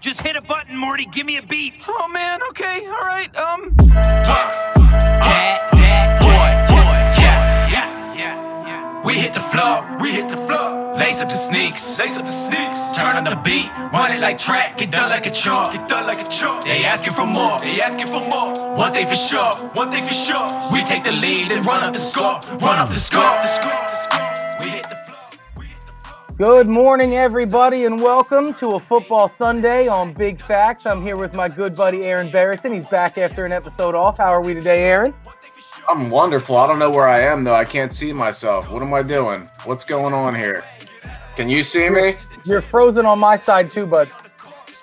Just hit a button, Morty. Give me a beat. Oh man, okay, all right. Um, That, that, boy, boy, yeah, yeah, yeah, yeah. We hit the floor, we hit the floor. Lace up the sneaks, lace up the sneaks. Turn on the beat, run it like track, get done like a chore, get done like a chore. They asking for more, they asking for more. One thing for sure, one thing for sure. We take the lead and run up the score, run up the score. We Good morning, everybody, and welcome to a football Sunday on Big Facts. I'm here with my good buddy Aaron Barrison. He's back after an episode off. How are we today, Aaron? I'm wonderful. I don't know where I am though. I can't see myself. What am I doing? What's going on here? Can you see me? You're frozen on my side too, bud.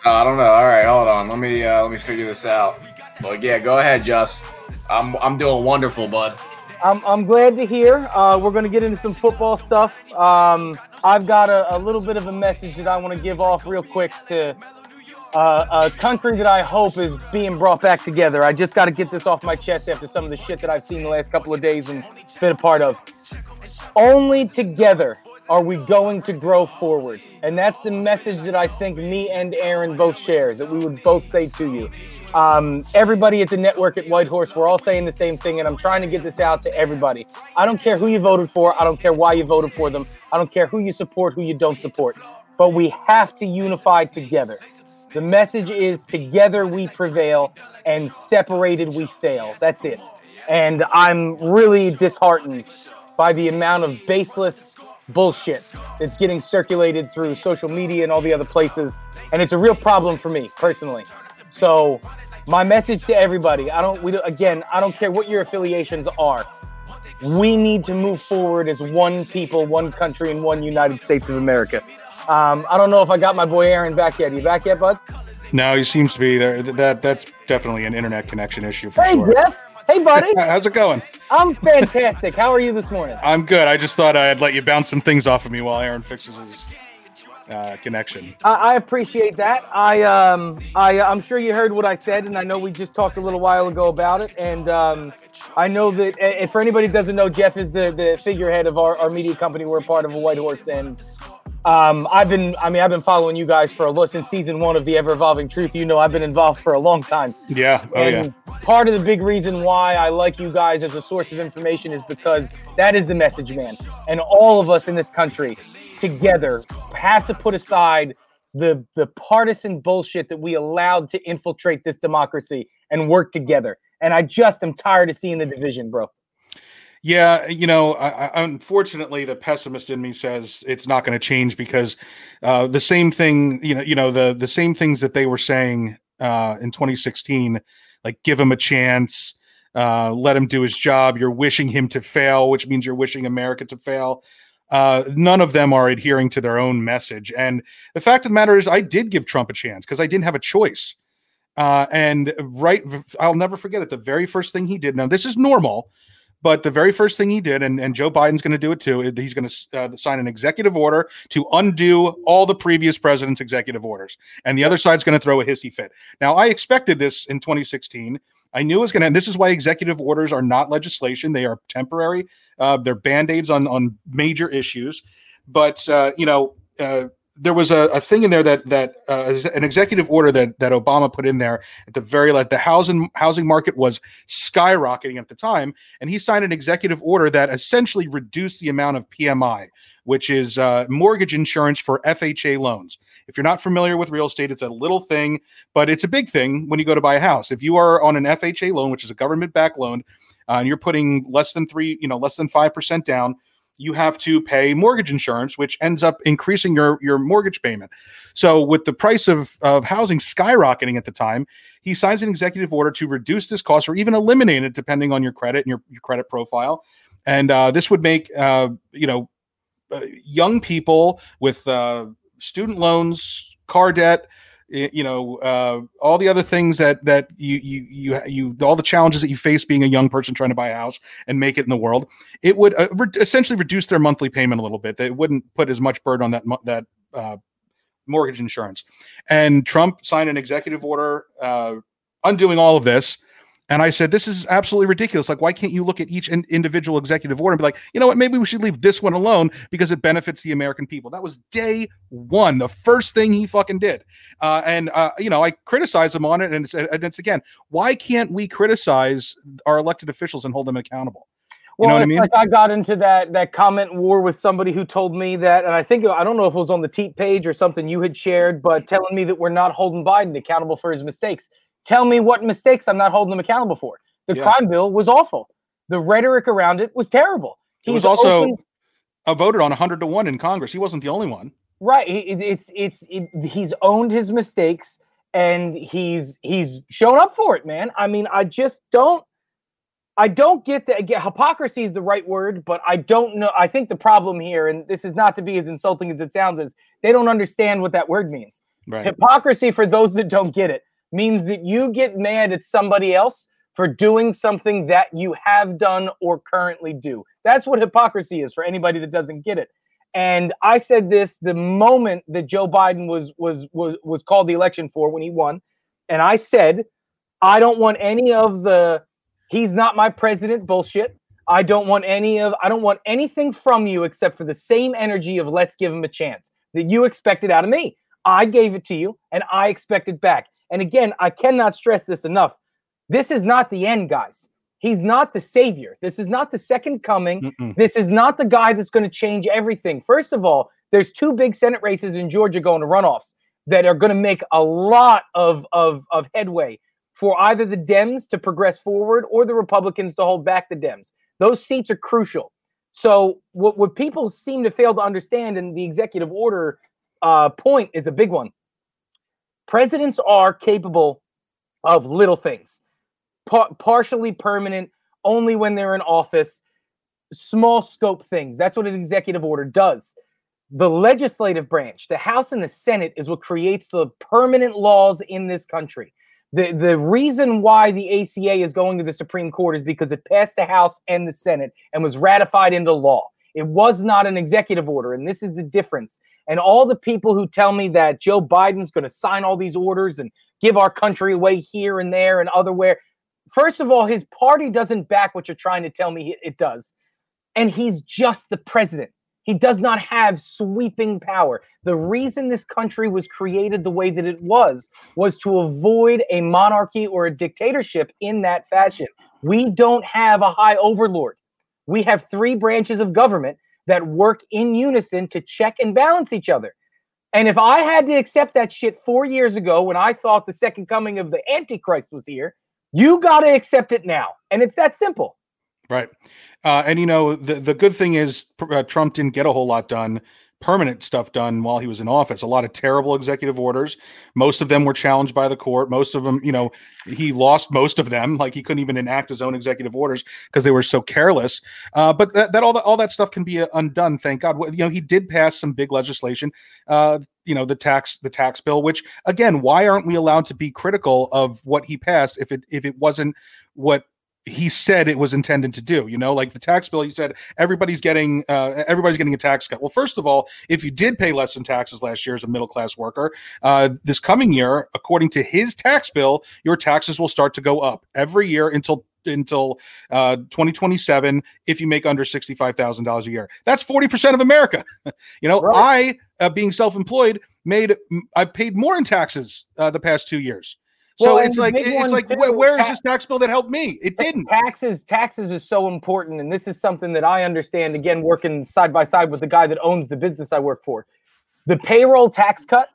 Uh, I don't know. All right, hold on. Let me uh, let me figure this out. But yeah, go ahead, Just. I'm I'm doing wonderful, bud. I'm, I'm glad to hear. Uh, we're going to get into some football stuff. Um, I've got a, a little bit of a message that I want to give off real quick to uh, a country that I hope is being brought back together. I just got to get this off my chest after some of the shit that I've seen the last couple of days and been a part of. Only together are we going to grow forward. And that's the message that I think me and Aaron both share, that we would both say to you. Um, everybody at the network at White Horse, we're all saying the same thing, and I'm trying to get this out to everybody. I don't care who you voted for, I don't care why you voted for them, I don't care who you support, who you don't support, but we have to unify together. The message is together we prevail and separated we fail. That's it. And I'm really disheartened by the amount of baseless bullshit that's getting circulated through social media and all the other places. And it's a real problem for me personally. So, my message to everybody I don't, we don't, again, I don't care what your affiliations are. We need to move forward as one people, one country, and one United States of America. Um, I don't know if I got my boy Aaron back yet. You back yet, bud? No, he seems to be there. That that's definitely an internet connection issue for Hey, sure. Jeff. Hey, buddy. How's it going? I'm fantastic. How are you this morning? I'm good. I just thought I'd let you bounce some things off of me while Aaron fixes his uh, connection. I, I appreciate that. I um I I'm sure you heard what I said, and I know we just talked a little while ago about it. And um, I know that uh, if for anybody who doesn't know, Jeff is the the figurehead of our, our media company. We're part of a White Horse, and um, I've been I mean I've been following you guys for a little since season one of the Ever Evolving Truth. You know I've been involved for a long time. Yeah. Oh and yeah. part of the big reason why I like you guys as a source of information is because that is the message, man. And all of us in this country together have to put aside the the partisan bullshit that we allowed to infiltrate this democracy and work together. And I just am tired of seeing the division, bro. Yeah, you know, I, unfortunately, the pessimist in me says it's not going to change because uh, the same thing, you know, you know, the the same things that they were saying uh, in 2016, like give him a chance, uh, let him do his job. You're wishing him to fail, which means you're wishing America to fail. Uh, none of them are adhering to their own message. And the fact of the matter is, I did give Trump a chance because I didn't have a choice. Uh, and right, I'll never forget it. The very first thing he did. Now, this is normal. But the very first thing he did, and, and Joe Biden's going to do it too, is he's going to uh, sign an executive order to undo all the previous president's executive orders. And the other side's going to throw a hissy fit. Now, I expected this in 2016. I knew it was going to, this is why executive orders are not legislation. They are temporary, uh, they're band aids on, on major issues. But, uh, you know, uh, there was a, a thing in there that that uh, an executive order that that Obama put in there at the very like the housing housing market was skyrocketing at the time, and he signed an executive order that essentially reduced the amount of PMI, which is uh, mortgage insurance for FHA loans. If you're not familiar with real estate, it's a little thing, but it's a big thing when you go to buy a house. If you are on an FHA loan, which is a government backed loan, uh, and you're putting less than three, you know, less than five percent down you have to pay mortgage insurance, which ends up increasing your, your mortgage payment. So, with the price of, of housing skyrocketing at the time, he signs an executive order to reduce this cost or even eliminate it, depending on your credit and your, your credit profile. And uh, this would make, uh, you know, uh, young people with uh, student loans, car debt, you know uh, all the other things that that you you you you all the challenges that you face being a young person trying to buy a house and make it in the world it would uh, re- essentially reduce their monthly payment a little bit. They wouldn't put as much burden on that that uh, mortgage insurance. And trump signed an executive order uh, undoing all of this And I said, this is absolutely ridiculous. Like, why can't you look at each in- individual executive order and be like, you know what, maybe we should leave this one alone because it benefits the American people? That was day one, the first thing he fucking did. Uh, and, uh, you know, I criticize him on it. And it's, and it's again, why can't we criticize our elected officials and hold them accountable? You well, know what I mean? Like I got into that that comment war with somebody who told me that, and I think I don't know if it was on the Teat page or something you had shared, but telling me that we're not holding Biden accountable for his mistakes. Tell me what mistakes I'm not holding him accountable for. The Yeah. crime bill was awful. The rhetoric around it was terrible. It was He's also opened- uh, voted on 100 to 1 in Congress. He wasn't the only one. right. he- it- It's it's it, he's owned his mistakes and he's he's shown up for it, man. I mean, I just don't. I don't get that. Again, hypocrisy is the right word, but I don't know. I think the problem here, and this is not to be as insulting as it sounds, is they don't understand what that word means. Right. Hypocrisy, for those that don't get it, means that you get mad at somebody else for doing something that you have done or currently do. That's what hypocrisy is for anybody that doesn't get it. And I said this the moment that Joe Biden was was was was called the election for when he won, and I said, I don't want any of the he's not my president bullshit. I don't want any of I don't want anything from you except for the same energy of let's give him a chance that you expected out of me. I gave it to you and I expect it back. And again, I cannot stress this enough. This is not the end, guys. He's not the savior. This is not the second coming. Mm-mm. This is not the guy that's going to change everything. First of all, there's two big Senate races in Georgia going to runoffs that are going to make a lot of, of, of headway for either the Dems to progress forward or the Republicans to hold back the Dems. Those seats are crucial. So, what, what people seem to fail to understand, and the executive order uh, point is a big one. Presidents are capable of little things, par- partially permanent, only when they're in office, small scope things. That's what an executive order does. The legislative branch, the House and the Senate, is what creates the permanent laws in this country. The, the reason why the ACA is going to the Supreme Court is because it passed the House and the Senate and was ratified into law. It was not an executive order, and this is the difference. And all the people who tell me that Joe Biden's going to sign all these orders and give our country away here and there and other where, first of all, his party doesn't back what you're trying to tell me it does. And he's just the president. He does not have sweeping power. The reason this country was created the way that it was was to avoid a monarchy or a dictatorship in that fashion. We don't have a high overlord. We have three branches of government that work in unison to check and balance each other. And if I had to accept that shit four years ago when I thought the second coming of the Antichrist was here, you got to accept it now. And it's that simple. Right. Uh, and you know the the good thing is uh, Trump didn't get a whole lot done, permanent stuff done while he was in office. A lot of terrible executive orders. Most of them were challenged by the court. Most of them, you know, he lost most of them. Like he couldn't even enact his own executive orders because they were so careless. Uh, but that, that all that all that stuff can be uh, undone. Thank God. You know, he did pass some big legislation. Uh, you know, the tax the tax bill. Which again, why aren't we allowed to be critical of what he passed if it if it wasn't what he said it was intended to do you know like the tax bill he said everybody's getting uh, everybody's getting a tax cut well first of all if you did pay less in taxes last year as a middle class worker uh, this coming year according to his tax bill your taxes will start to go up every year until until uh, 2027 if you make under $65,000 a year. That's 40% of America. you know, Right. I uh, being self-employed made I paid more in taxes uh, the past 2 years. Well, So and it's like it's like where, where is this tax bill that helped me? It didn't. Taxes, taxes is so important, and this is something that I understand. Again, working side by side with the guy that owns the business I work for, the payroll tax cut.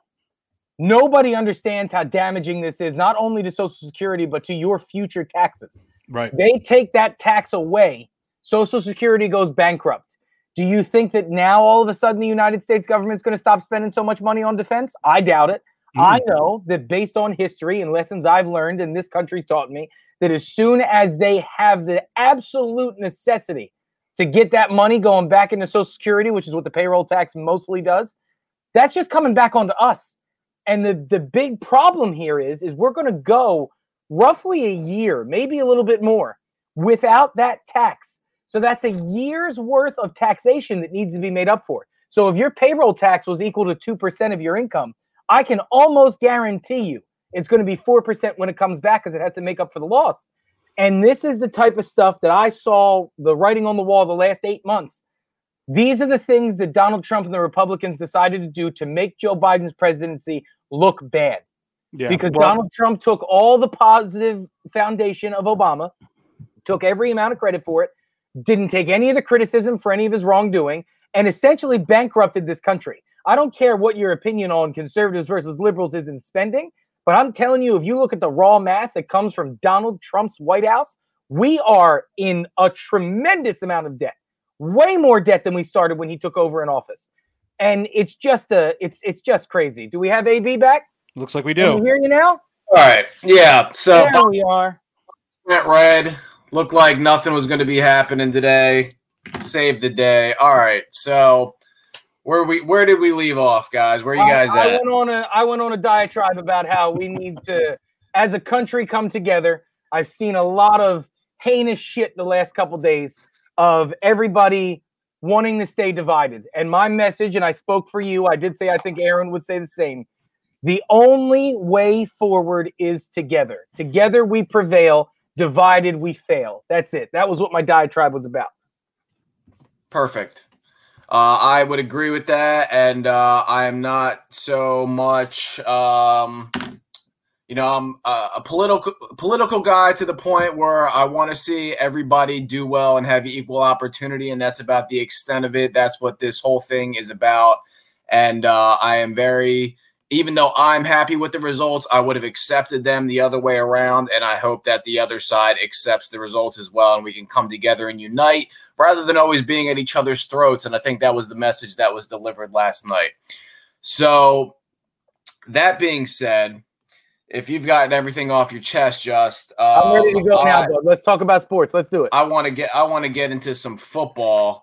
Nobody understands how damaging this is, not only to Social Security but to your future taxes. Right. They take that tax away, Social Security goes bankrupt. Do you think that now all of a sudden the United States government's going to stop spending so much money on defense? I doubt it. I mm. know that based on history and lessons I've learned and this country's taught me, that as soon as they have the absolute necessity to get that money going back into Social Security, which is what the payroll tax mostly does, that's just coming back onto us. And the the big problem here is is we're going to go roughly a year, maybe a little bit more, without that tax. So that's a year's worth of taxation that needs to be made up for. So if your payroll tax was equal to 2% of your income, I can almost guarantee you it's going to be 4% when it comes back because it has to make up for the loss. And this is the type of stuff that I saw the writing on the wall the last eight months. These are the things that Donald Trump and the Republicans decided to do to make Joe Biden's presidency look bad. Yeah. because well, Donald Trump took all the positive foundation of Obama, took every amount of credit for it, didn't take any of the criticism for any of his wrongdoing, and essentially bankrupted this country. I don't care what your opinion on conservatives versus liberals is in spending, but I'm telling you, if you look at the raw math that comes from Donald Trump's White House, we are in a tremendous amount of debt, way more debt than we started when he took over in office. And it's just a, it's it's just crazy. Do we have AB back? looks like we do. Can we hear you now? All right. Yeah. So There we are. went red. Looked like nothing was going to be happening today. Saved the day. All right. So where we where did we leave off, guys? Where are you oh, guys I, I went on a I went on a diatribe about how we need to, as a country, come together. I've seen a lot of heinous shit the last couple days of everybody wanting to stay divided. And my message, and I spoke for you. I did say I think Aaron would say the same. The only way forward is together. Together we prevail. Divided we fail. That's it. That was what my diatribe was about. Perfect. Uh, I would agree with that, and uh, I am not so much. Um, you know, I'm a, political political guy to the point where I want to see everybody do well and have equal opportunity, and that's about the extent of it. That's what this whole thing is about, and uh, I am very. Even though I'm happy with the results, I would have accepted them the other way around, and I hope that the other side accepts the results as well, and we can come together and unite rather than always being at each other's throats. And I think that was the message that was delivered last night. So, that being said, if you've gotten everything off your chest, just uh, I'm ready to go I, now, bud. Let's talk about sports. Let's do it. I want to get I want to get into some football.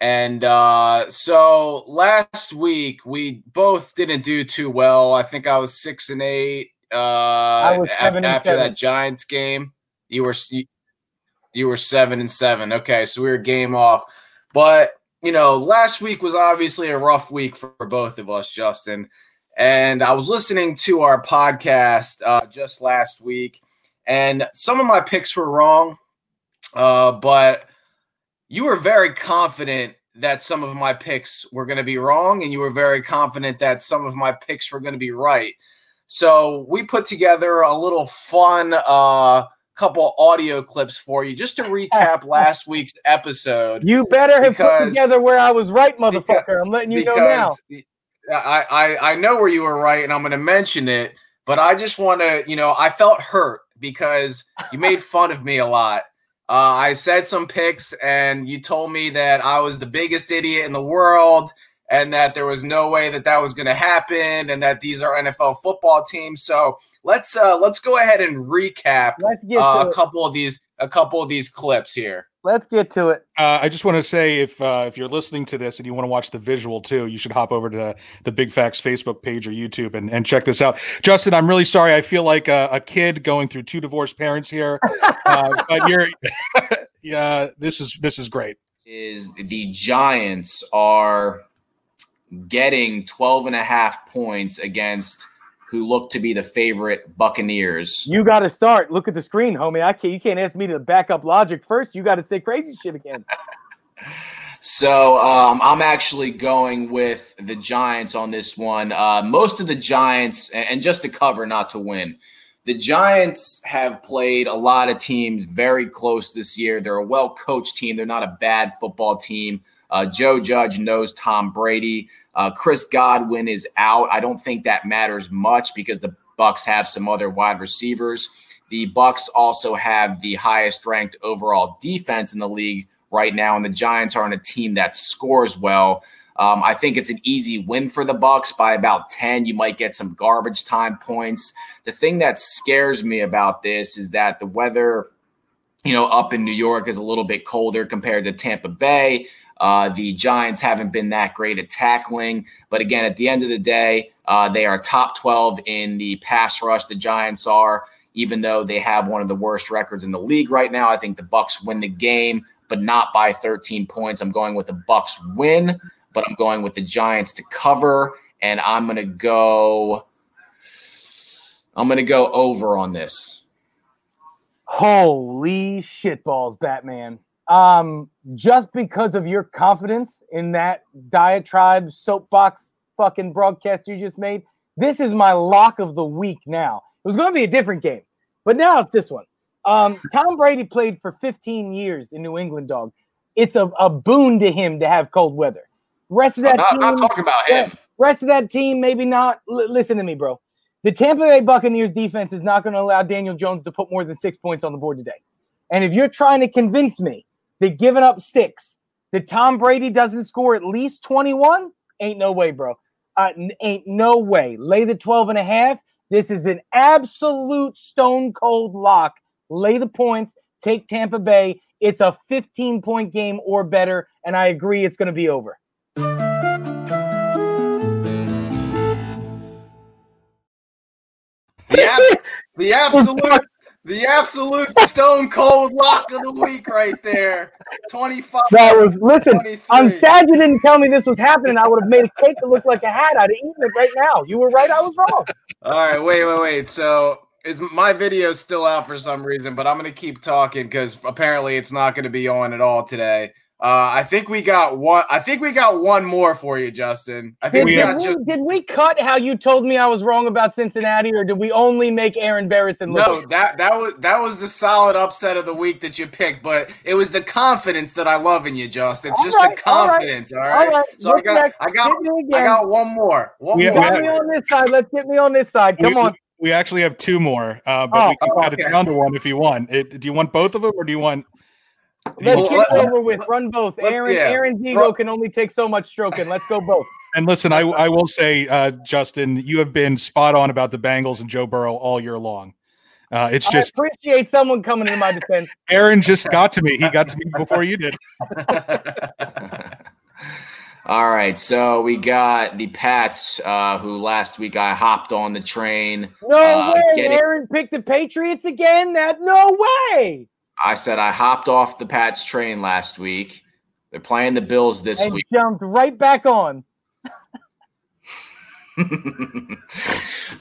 And uh, so last week we both didn't do too well. I think I was six and eight. Uh, was af- seven and after that Giants game, you were you, you were seven and seven. Okay, so we were game off. But you know, last week was obviously a rough week for both of us, Justin. And I was listening to our podcast uh, just last week, and some of my picks were wrong, uh, but you were very confident that some of my picks were going to be wrong, and you were very confident that some of my picks were going to be right. So we put together a little fun uh, couple audio clips for you just to recap last week's episode. You better have put together where I was right, motherfucker. because- I'm letting you know now. I, I I know where you were right, and I'm going to mention it. But I just want to, you know, I felt hurt because you made fun of me a lot. Uh, I said some picks, and you told me that I was the biggest idiot in the world, and that there was no way that that was going to happen, and that these are NFL football teams. So let's uh, let's go ahead and recap uh, a it. couple of these a couple of these clips here. Let's get to it. Uh, I just want to say if uh, if you're listening to this and you want to watch the visual too, you should hop over to the Big Facts Facebook page or YouTube and, and check this out. Justin, I'm really sorry. I feel like a, a kid going through two divorced parents here, uh, but you're yeah. This is this is great. is the Giants are getting 12 and a half points against who look to be the favorite Buccaneers. You got to start. Look at the screen, homie. I can't. You can't ask me to back up logic first. You got to say crazy shit again. So um, I'm actually going with the Giants on this one. Uh, most of the Giants, and and just to cover, not to win. The Giants have played a lot of teams very close this year. They're a well coached team. They're not a bad football team. Uh, Joe Judge knows Tom Brady. Uh, Chris Godwin is out. I don't think that matters much because the Bucs have some other wide receivers. The Bucs also have the highest ranked overall defense in the league right now, and the Giants aren't a team that scores well. Um, I think it's an easy win for the Bucs by about 10. You might get some garbage time points. The thing that scares me about this is that the weather, you know, up in New York is a little bit colder compared to Tampa Bay. Uh, the Giants haven't been that great at tackling, but again, at the end of the day, uh, they are top 12 in the pass rush. The Giants are, even though they have one of the worst records in the league right now. I think the Bucs win the game, but not by 13 points. I'm going with the Bucs win, but I'm going with the Giants to cover, and I'm going to go. I'm going to go over on this. Holy shitballs, Batman. Um, just because of your confidence in that diatribe soapbox fucking broadcast you just made, this is my lock of the week now. It was going to be a different game, but now it's this one. Um, Tom Brady played for 15 years in New England, dog. It's a, a boon to him to have cold weather. Rest of that I'm not, team, talking about him. rest of that team, maybe not. L- listen to me, bro. The Tampa Bay Buccaneers defense is not going to allow Daniel Jones to put more than six points on the board today. And if you're trying to convince me that giving up six, that Tom Brady doesn't score at least 21, ain't no way, bro. Uh, ain't no way. Lay the 12 and a half. This is an absolute stone cold lock. Lay the points, take Tampa Bay. It's a 15 point game or better. And I agree it's going to be over. The, abs- the absolute, the absolute stone cold lock of the week, right there. Twenty-five. That was, listen, I'm sad you didn't tell me this was happening. I would have made a cake that looked like a hat. I'd have eaten it right now. You were right. I was wrong. All right, wait, wait, wait. So is my video still out for some reason? But I'm gonna keep talking because apparently it's not gonna be on at all today. Uh, I think we got one. I think we got one more for you, Justin. I think Did, we did got we, just did we cut how you told me I was wrong about Cincinnati, or did we only make Aaron Barrison look? no. That that was that was the solid upset of the week that you picked, but it was the confidence that I love in you, Justin. It's All just right, the confidence. All right. All right. So I what's got next? I got Hit me I got one more. One Yeah, more. Got me on this side. Let's get me on this side. Come we, on. We actually have two more, uh, but Oh, we can oh, cut it down to one if you want. It, do you want both of them, or do you want? Do you Let's want- get it over with. Run both. Aaron yeah. Aaron Digo can only take so much stroking. Let's go both. And listen, I, I will say, uh, Justin, you have been spot on about the Bengals and Joe Burrow all year long. Uh, it's just appreciate someone coming to my defense. Aaron just got to me. He got to me before you did. All right, so we got the Pats, uh, who last week I hopped on the train. No Uh, way. getting- Aaron picked the Patriots again. That no way. I said I hopped off the Pats train last week. They're playing the Bills this And week. jumped right back on.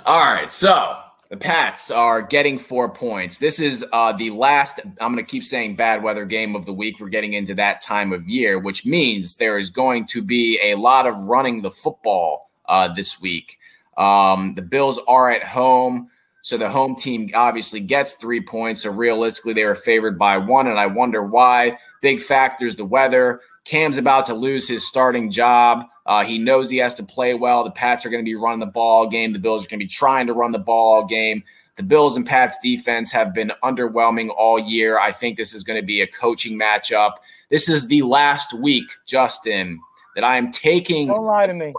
All right, so the Pats are getting four points. This is uh, the last, I'm going to keep saying bad weather game of the week. We're getting into that time of year, which means there is going to be a lot of running the football uh, this week. Um, the Bills are at home. So the home team obviously gets three points. So realistically, they were favored by one, and I wonder why. Big factors: the weather. Cam's about to lose his starting job. Uh, he knows he has to play well. The Pats are going to be running the ball game. The Bills are going to be trying to run the ball game. The Bills and Pats defense have been underwhelming all year. I think this is going to be a coaching matchup. This is the last week, Justin, that I am taking Don't lie to me.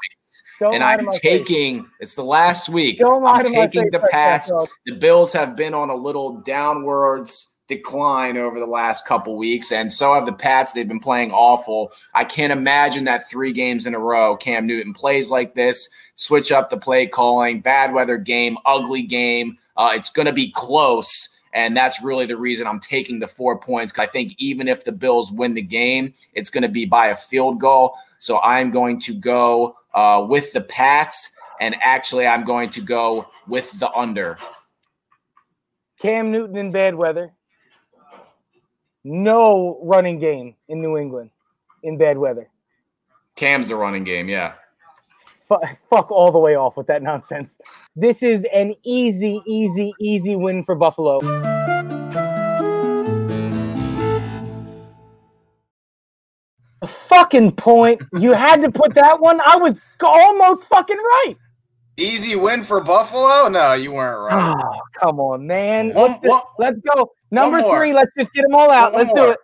Don't and I'm my face. taking it's the last week. Don't I'm taking the Pats. dog. The Bills have been on a little downwards decline over the last couple weeks, and so have the Pats. They've been playing awful. I can't imagine that three games in a row Cam Newton plays like this. Switch up the play calling, bad weather game, ugly game. Uh, it's going to be close. And that's really the reason I'm taking the four points. I think even if the Bills win the game, it's going to be by a field goal. So I'm going to go uh, with the Pats. And actually, I'm going to go with the under. Cam Newton in bad weather. No running game in New England in bad weather. Cam's the running game. Yeah. Fu- fuck all the way off with that nonsense. This is an easy, easy, easy win for Buffalo. Fucking point. You had to put that one. I was almost fucking right. Easy win for Buffalo? No, you weren't right. Oh, come on, man. One- Let's, just- one- let's go. Number three. Let's just get them all out. One Let's do it.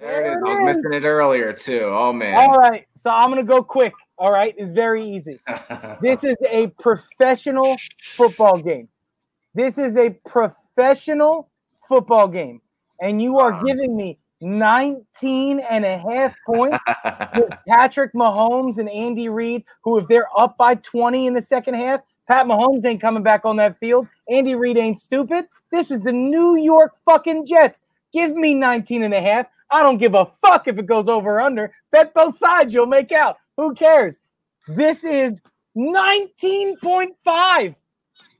There it is. I was missing it earlier, too. Oh, man. All right. So I'm gonna go quick. All right. It's very easy. This is a professional football game. This is a professional football game. And you are giving me 19 and a half points with Patrick Mahomes and Andy Reid, who, if they're up by 20 in the second half, Pat Mahomes ain't coming back on that field. Andy Reid ain't stupid. This is the New York fucking Jets. Give me 19 and a half. I don't give a fuck if it goes over or under. Bet both sides, you'll make out. Who cares? This is 19.5.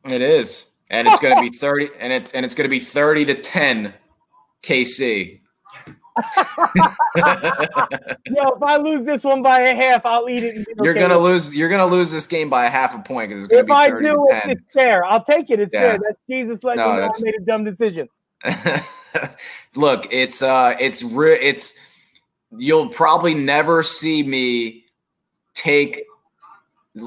it is. and it's going to be 30 and it's and it's going to be 30 to 10 KC. Yo, if I lose this one by a half, I'll eat it. You're okay gonna it. lose. You're gonna lose this game by a half a point because it's gonna If be I thirty do, to it's, fair. I'll take it. It's Yeah. fair. That's Jesus letting No, me know I made a dumb decision. Look, it's uh, it's re- it's. You'll probably never see me take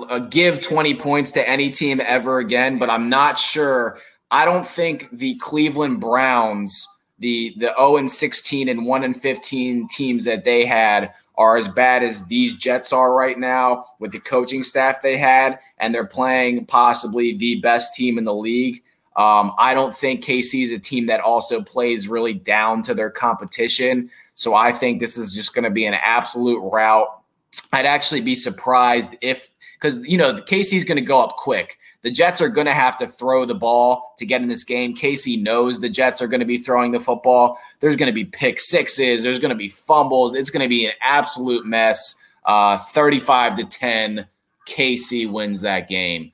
uh, give twenty points to any team ever again. But I'm not sure. I don't think the Cleveland Browns, the the zero and sixteen and one and fifteen teams that they had. Are as bad as these Jets are right now with the coaching staff they had, and they're playing possibly the best team in the league. Um, I don't think KC is a team that also plays really down to their competition. So I think this is just going to be an absolute rout. I'd actually be surprised if, because, you know, the KC is going to go up quick. The Jets are going to have to throw the ball to get in this game. KC knows the Jets are going to be throwing the football. There's going to be pick sixes. There's going to be fumbles. It's going to be an absolute mess. Uh, 35 to 10. KC wins that game.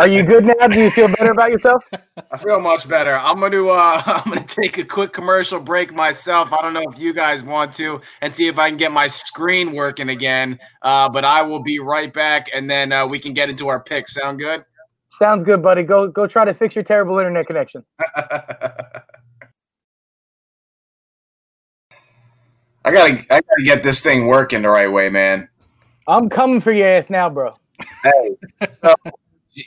Are you good now? Do you feel better about yourself? I feel much better. I'm gonna uh, I'm gonna take a quick commercial break myself. I don't know if you guys want to, and see if I can get my screen working again. Uh, but I will be right back, and then uh, we can get into our picks. Sound good? Sounds good, buddy. Go go try to fix your terrible internet connection. I gotta I gotta get this thing working the right way, man. I'm coming for your ass now, bro. Hey, so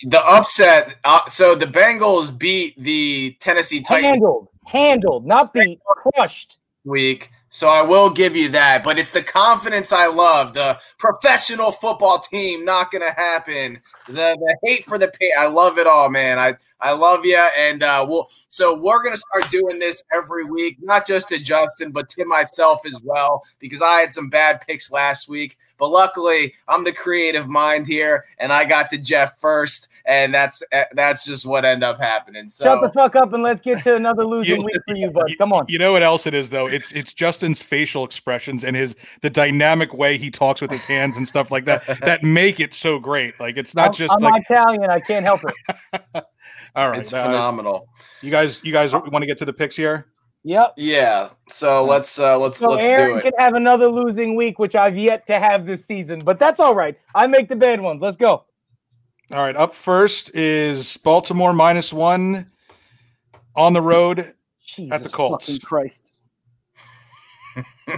the upset. Uh, so the Bengals beat the Tennessee Titans. Handled, handled, not beat, crushed. week. So I will give you that, but it's the confidence I love. The professional football team not going to happen. The the hate for the pay. I love it all, man. I I love you, and uh, we'll. So we're going to start doing this every week, not just to Justin, but to myself as well, because I had some bad picks last week. But luckily, I'm the creative mind here, and I got to Jeff first, and that's that's just what end up happening. So Shut the fuck up and let's get to another losing You- week for you, bud. Come on. You know what else it is though? It's it's Justin's facial expressions and his the dynamic way he talks with his hands and stuff like that that make it so great. Like it's not I'm, just I'm like Italian. I can't help it. all right. it's uh, phenomenal. you guys, you guys want to get to the picks here? Yep. Yeah. So let's uh let's So let's Aaron do it. can have another losing week, which I've yet to have this season, but that's all right. I make the bad ones. Let's go. All right. Up first is Baltimore minus one on the road. Jesus at the Colts. fucking Christ.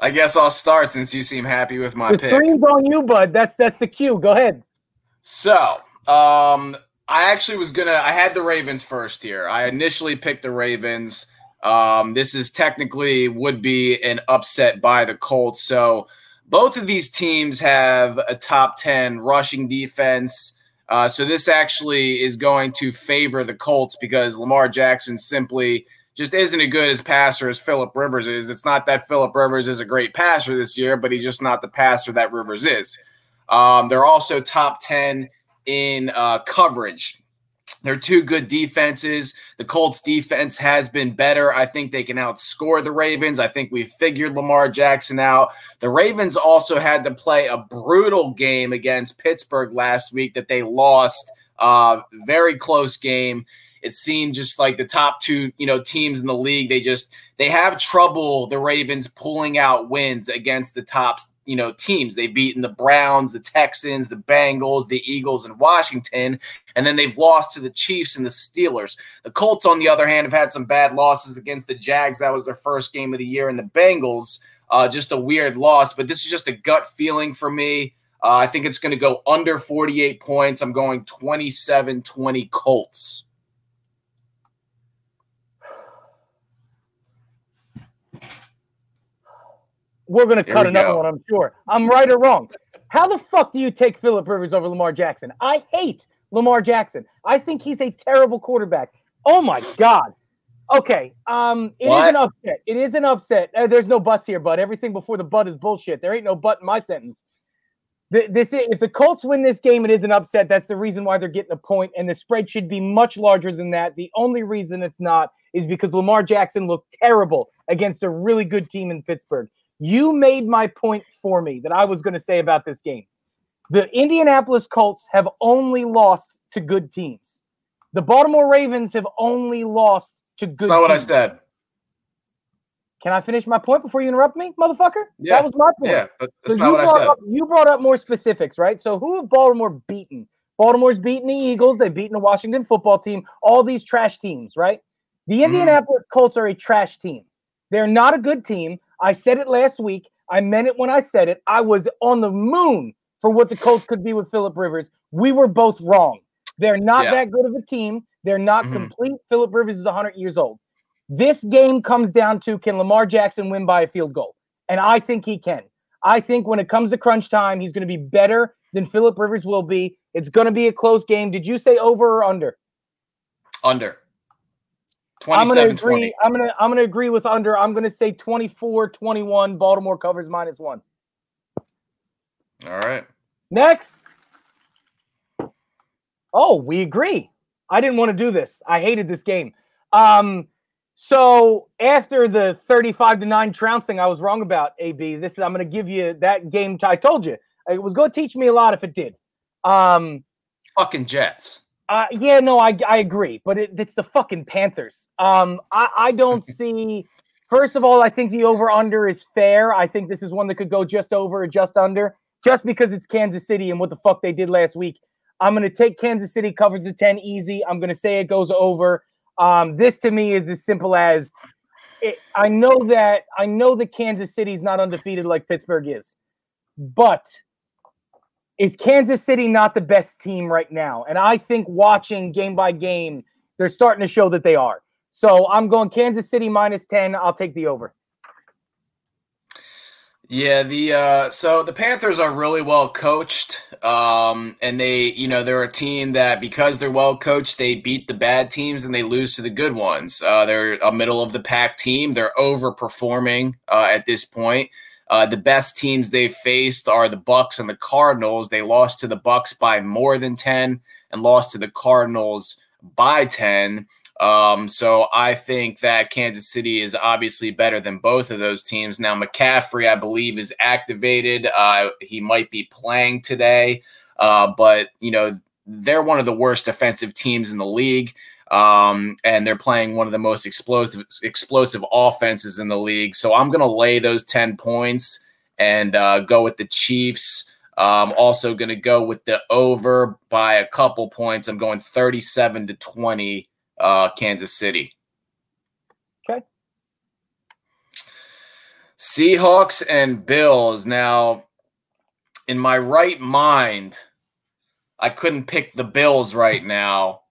I guess I'll start since you seem happy with my The pick. screen's on you, bud. That's that's the cue. Go ahead. So, um, I actually was gonna. I had the Ravens first here. I initially picked the Ravens. Um, this is technically would be an upset by the Colts. So, both of these teams have a top ten rushing defense. Uh, so this actually is going to favor the Colts because Lamar Jackson simply just isn't as good as passer as Philip Rivers is. It's not that Philip Rivers is a great passer this year, but he's just not the passer that Rivers is. Um, they're also top 10 in uh, coverage. They're two good defenses. The Colts defense has been better. I think they can outscore the Ravens. I think we've figured Lamar Jackson out. The Ravens also had to play a brutal game against Pittsburgh last week that they lost. Uh, very close game. It seemed just like the top two, you know, teams in the league. They just they have trouble. The Ravens pulling out wins against the top, you know, teams. They've beaten the Browns, the Texans, the Bengals, the Eagles, and Washington, and then they've lost to the Chiefs and the Steelers. The Colts, on the other hand, have had some bad losses against the Jags. That was their first game of the year, and the Bengals, uh, just a weird loss. But this is just a gut feeling for me. Uh, I think it's going to go under 48 points. I'm going 27 20 Colts. We're gonna cut another go. one, I'm sure. I'm right or wrong. How the fuck do you take Philip Rivers over Lamar Jackson? I hate Lamar Jackson. I think he's a terrible quarterback. Oh my god. Okay. Um, it is What? an upset. It is an upset. Uh, there's no buts here, bud. Everything before the butt is bullshit. There ain't no but in my sentence. Th- This is, if the Colts win this game, it is an upset. That's the reason why they're getting a point, and the spread should be much larger than that. The only reason it's not is because Lamar Jackson looked terrible against a really good team in Pittsburgh. You made my point for me that I was going to say about this game. The Indianapolis Colts have only lost to good teams. The Baltimore Ravens have only lost to good teams. That's not what I said. Can I finish my point before you interrupt me, motherfucker? Yeah. That was my point. Yeah, but that's not you what I brought said. Up, you brought up more specifics, right? So who have Baltimore beaten? Baltimore's beaten the Eagles. They've beaten the Washington football team. All these trash teams, right? The Mhm. Indianapolis Colts are a trash team. They're not a good team. I said it last week. I meant it when I said it. I was on the moon for what the Colts could be with Philip Rivers. We were both wrong. They're not Yeah. that good of a team. They're not Mhm. complete. Philip Rivers is 100 years old. This game comes down to can Lamar Jackson win by a field goal? And I think he can. I think when it comes to crunch time, he's going to be better than Philip Rivers will be. It's going to be a close game. Did you say over or under? Under. I'm going to agree. 20. I'm going to I'm going to agree with under. I'm going to say 24-21 Baltimore covers minus 1. All right. Next. Oh, we agree. I didn't want to do this. I hated this game. Um, so after the 35 to 9 trouncing I was wrong about, AB, this is I'm gonna give you that game I told you. It was gonna teach me a lot if it did. Um Fucking Jets. Uh, yeah, no, I I agree, but it, it's the fucking Panthers. Um, I I don't see. First of all, I think the over under is fair. I think this is one that could go just over or just under, just because it's Kansas City and what the fuck they did last week. I'm gonna take Kansas City covers the ten easy. I'm gonna say it goes over. Um, this to me is as simple as it, I know that I know that Kansas City's not undefeated like Pittsburgh is, but is Kansas City not the best team right now? And I think watching game by game, they're starting to show that they are. So I'm going Kansas City minus 10. I'll take the over. Yeah, the uh so the Panthers are really well coached. Um and they, you know, they're a team that because they're well coached, they beat the bad teams and they lose to the good ones. Uh they're a middle of the pack team. They're overperforming uh at this point. Uh the best teams they've faced are the Bucs and the Cardinals. They lost to the Bucs by more than 10 and lost to the Cardinals by 10. Um, so I think that Kansas City is obviously better than both of those teams. Now, McCaffrey, I believe, is activated. Uh, he might be playing today, uh, but you know they're one of the worst defensive teams in the league, um, and they're playing one of the most explosive explosive offenses in the league. So I'm going to lay those ten points and uh, go with the Chiefs. I'm also going to go with the over by a couple points. I'm going 37 to 20 uh, Kansas City. Okay. Seahawks and Bills. Now, in my right mind, I couldn't pick the Bills right now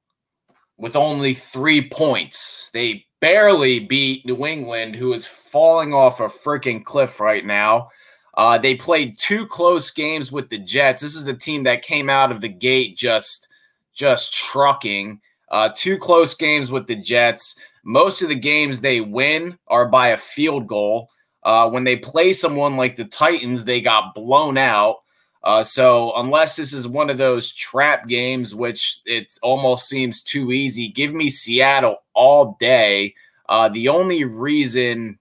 with only three points. They barely beat New England, who is falling off a freaking cliff right now. Uh, they played two close games with the Jets. This is a team that came out of the gate just just trucking. Uh, two close games with the Jets. Most of the games they win are by a field goal. Uh, when they play someone like the Titans, they got blown out. Uh, so unless this is one of those trap games, which it almost seems too easy, give me Seattle all day. Uh, the only reason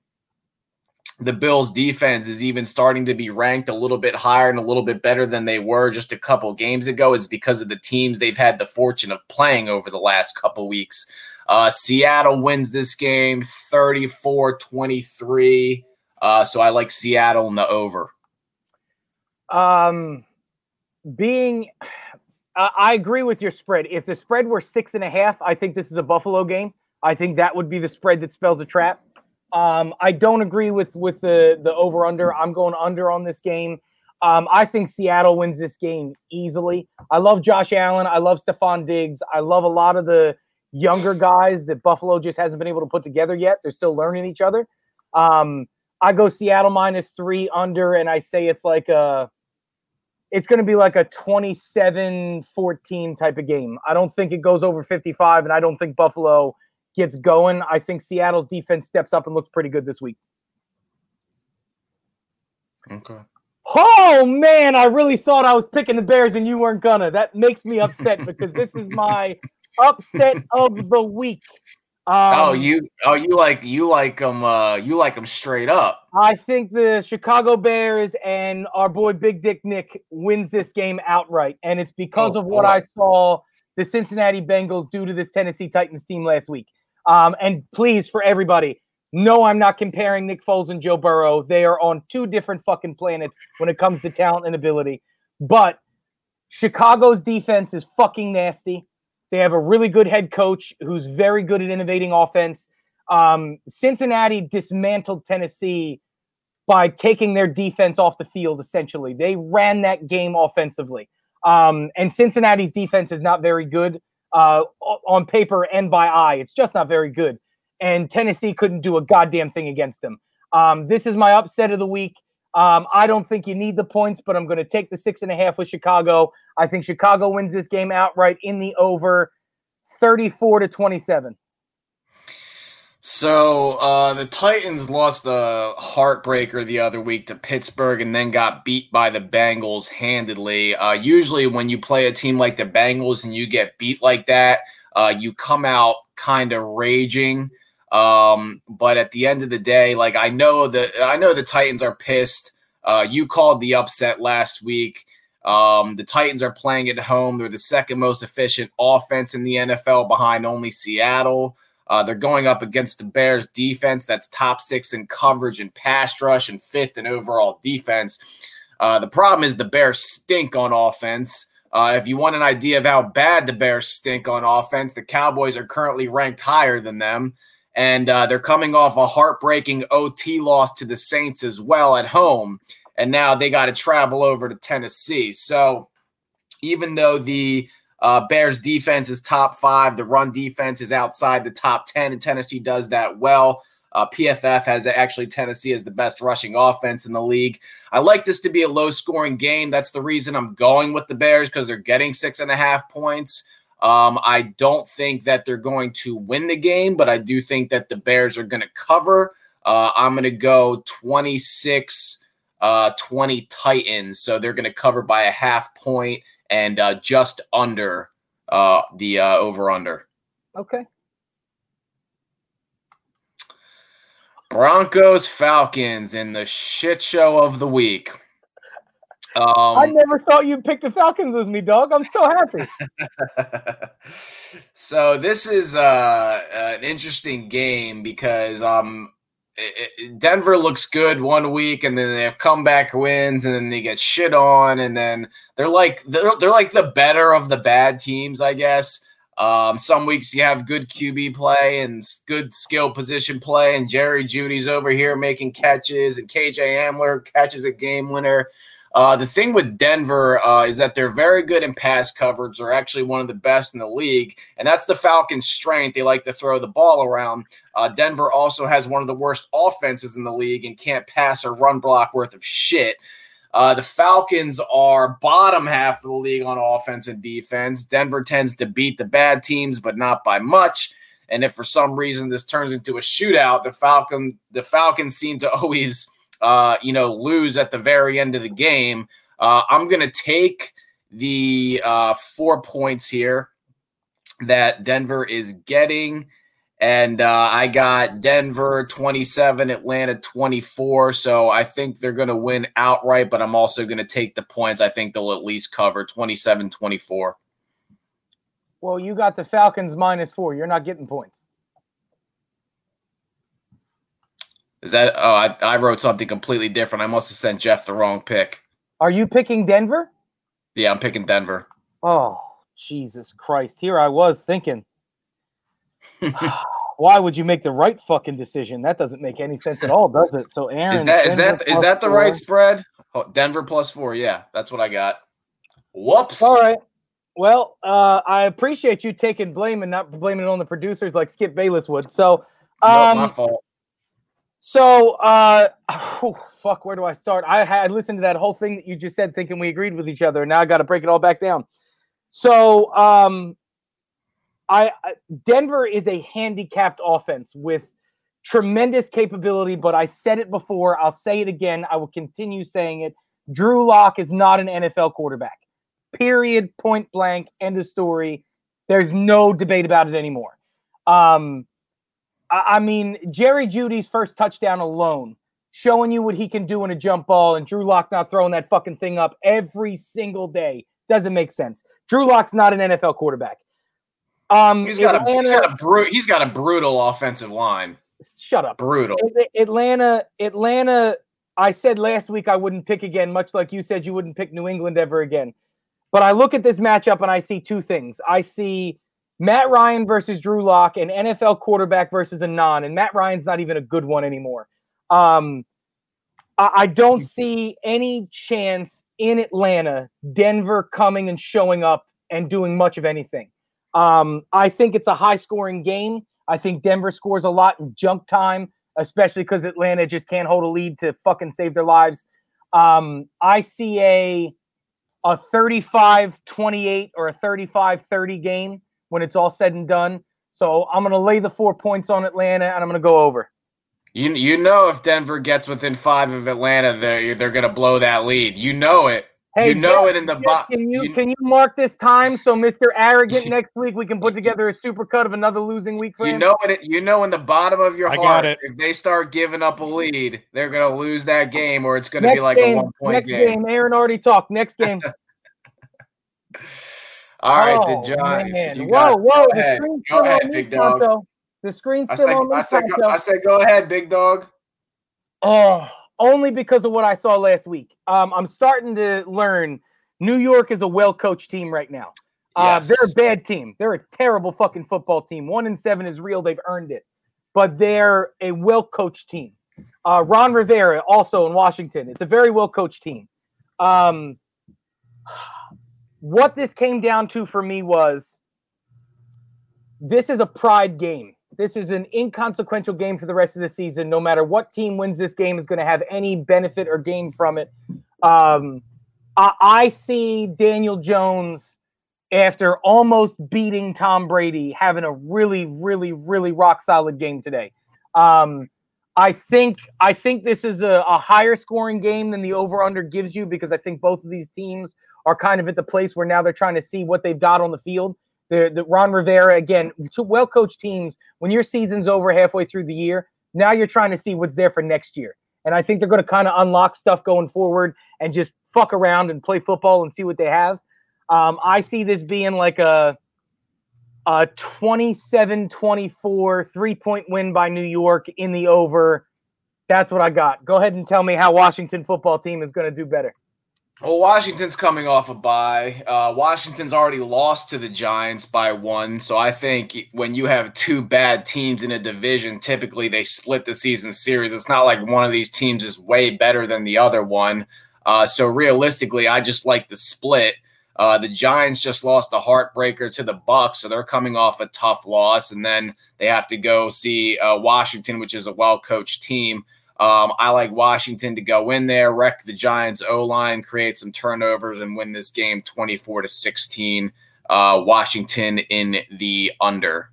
the Bills defense is even starting to be ranked a little bit higher and a little bit better than they were just a couple games ago is because of the teams they've had the fortune of playing over the last couple weeks. Uh, Seattle wins this game 34 23. Uh, so I like Seattle in the over. Um, being, uh, I agree with your spread. If the spread were six and a half, I think this is a Buffalo game. I think that would be the spread that spells a trap. Um, I don't agree with with the the over under. I'm going under on this game. Um, I think Seattle wins this game easily. I love Josh Allen. I love Stefon Diggs. I love a lot of the younger guys that Buffalo just hasn't been able to put together yet. They're still learning each other. Um, I go Seattle minus three under, and I say it's like a it's going to be like a 27-14 type of game. I don't think it goes over 55, and I don't think Buffalo gets going. I think Seattle's defense steps up and looks pretty good this week. Okay. Oh man, I really thought I was picking the Bears and you weren't gonna. That makes me upset because this is my upset of the week. Um, oh, you oh you like you like them uh you like them straight up. I think the Chicago Bears and our boy Big Dick Nick wins this game outright, and it's because Oh, of what. I saw the Cincinnati Bengals do to this Tennessee Titans team last week. Um, and please, for everybody, no, I'm not comparing Nick Foles and Joe Burrow. They are on two different fucking planets when it comes to talent and ability. But Chicago's defense is fucking nasty. They have a really good head coach who's very good at innovating offense. Um, Cincinnati dismantled Tennessee by taking their defense off the field, essentially. They ran that game offensively. Um, and Cincinnati's defense is not very good uh, on paper and by eye. It's just not very good. And Tennessee couldn't do a goddamn thing against them. Um, this is my upset of the week. Um, I don't think you need the points, but I'm going to take the six and a half with Chicago. I think Chicago wins this game outright in the over 34 to 27. So uh, the Titans lost a heartbreaker the other week to Pittsburgh and then got beat by the Bengals handedly. Uh, usually, when you play a team like the Bengals and you get beat like that, uh, you come out kind of raging. Um, but at the end of the day, like I know that I know the Titans are pissed. Uh, you called the upset last week. Um, the Titans are playing at home. They're the second most efficient offense in the NFL behind only Seattle. Uh, they're going up against the Bears defense that's top six in coverage and pass rush and fifth in overall defense. Uh, the problem is the Bears stink on offense. Uh, if you want an idea of how bad the Bears stink on offense, the Cowboys are currently ranked higher than them. And uh, they're coming off a heartbreaking OT loss to the Saints as well at home. And now they got to travel over to Tennessee. So even though the uh, Bears defense is top five. The run defense is outside the top 10, and Tennessee does that well. Uh, PFF has actually Tennessee as the best rushing offense in the league. I like this to be a low scoring game. That's the reason I'm going with the Bears because they're getting six and a half points. Um, I don't think that they're going to win the game, but I do think that the Bears are going to cover. Uh, I'm going to go 26 uh, 20 Titans. So they're going to cover by a half point and uh, just under uh, the uh, over under. Okay. Broncos Falcons in the shit show of the week. I Um, never thought you'd pick the Falcons as me, dog. I'm so happy. so this is uh, an interesting game because um, i- i- Denver looks good one week and then they have comeback wins and then they get shit on and then they're like they're, they're like the better of the bad teams, I guess. Um, some weeks you have good QB play and good skill position play, and Jerry Jeudy's over here making catches, and KJ Hamler catches a game winner. Uh, the thing with Denver uh, is that they're very good in pass coverage. They're actually one of the best in the league, and that's the Falcons' strength. They like to throw the ball around. Uh, Denver also has one of the worst offenses in the league and can't pass or run block worth of shit. Uh, the Falcons are bottom half of the league on offense and defense. Denver tends to beat the bad teams, but not by much. And if for some reason this turns into a shootout, the Falcon the Falcons seem to always uh, you know lose at the very end of the game. Uh, I'm gonna take the uh, four points here that Denver is getting. And uh, I got Denver 27, Atlanta 24. So I think they're going to win outright, but I'm also going to take the points. I think they'll at least cover 27 24. Well, you got the Falcons minus four. You're not getting points. Is that? Oh, I, I wrote something completely different. I must have sent Jeff the wrong pick. Are you picking Denver? Yeah, I'm picking Denver. Oh, Jesus Christ. Here I was thinking. Why would you make the right fucking decision? That doesn't make any sense at all, does it? So Aaron Is that, is that the four. right spread? Oh, Denver plus four. Yeah, that's what I got. Whoops. All right. Well, uh, I appreciate you taking blame and not blaming it on the producers like Skip Bayless would. So, No, um, my fault. So, uh, oh, fuck, where do I start? I had listened to that whole thing that you just said, thinking we agreed with each other. and Now I got to break it all back down. So, um, I Denver is a handicapped offense with tremendous capability, but I said it before. I'll say it again. I will continue saying it. Drew Lock is not an NFL quarterback. Period. Point blank. End of story. There's no debate about it anymore. Um, I, mean, Jerry Jeudy's first touchdown alone, showing you what he can do in a jump ball, and Drew Lock not throwing that fucking thing up every single day doesn't make sense. Drew Lock's not an NFL quarterback. Um, He's got, a, he's, got a bru- he's got a brutal offensive line. Shut up. Brutal. Atlanta, Atlanta. I said last week I wouldn't pick again, much like you said you wouldn't pick New England ever again. But I look at this matchup and I see two things. I see Matt Ryan versus Drew Lock, an NFL quarterback versus a non, and Matt Ryan's not even a good one anymore. Um, I, I don't see any chance in Atlanta, Denver coming and showing up and doing much of anything. Um, I think it's a high scoring game. I think Denver scores a lot in junk time, especially because Atlanta just can't hold a lead to fucking save their lives. Um, I see a a 35-28 or a 35-30 game when it's all said and done. So I'm going to lay the four points on Atlanta and I'm going to go over. You you know if Denver gets within five of Atlanta, they're they're going to blow that lead. You know it. Hey, you know Jeff, it in the box. Can you, you, can you mark this time so Mr. Arrogant next week we can put together a super cut of another losing week for you him? know it. You know in the bottom of your I heart, if they start giving up a lead, they're gonna lose that game, or it's gonna next be like game, a one point next game. game. Aaron already talked. Next game. All right, oh, the Giants. Whoa, got, whoa! Go ahead, go ahead big dog. The screen's still I on me. I said, go, I said, go ahead, big dog. Oh, only because of what I saw last week. Um, I'm starting to learn New York is a well coached team right now. Uh, yes. They're a bad team. They're a terrible fucking football team. One and seven is real. They've earned it, but they're a well coached team. Uh, Ron Rivera also in Washington. It's a very well coached team. Um, what this came down to for me was this is a pride game. This is an inconsequential game for the rest of the season. No matter what team wins this game is going to have any benefit or gain from it. Um, I, I see Daniel Jones after almost beating Tom Brady having a really, really, really rock solid game today. Um, I think I think this is a, a higher scoring game than the over under gives you because I think both of these teams are kind of at the place where now they're trying to see what they've got on the field. The, the Ron Rivera again, two well coached teams. When your season's over halfway through the year, now you're trying to see what's there for next year. And I think they're going to kind of unlock stuff going forward and just fuck around and play football and see what they have. Um, I see this being like a a 27-24 three-point win by New York in the over. That's what I got. Go ahead and tell me how Washington football team is going to do better. Well, Washington's coming off a bye. Uh, Washington's already lost to the Giants by one. So I think when you have two bad teams in a division, typically they split the season series. It's not like one of these teams is way better than the other one. Uh, so realistically, I just like the split. Uh, the Giants just lost a heartbreaker to the Bucs, so they're coming off a tough loss, and then they have to go see uh, Washington, which is a well-coached team. Um, I like Washington to go in there, wreck the Giants' O line, create some turnovers, and win this game twenty-four to sixteen. Uh, Washington in the under.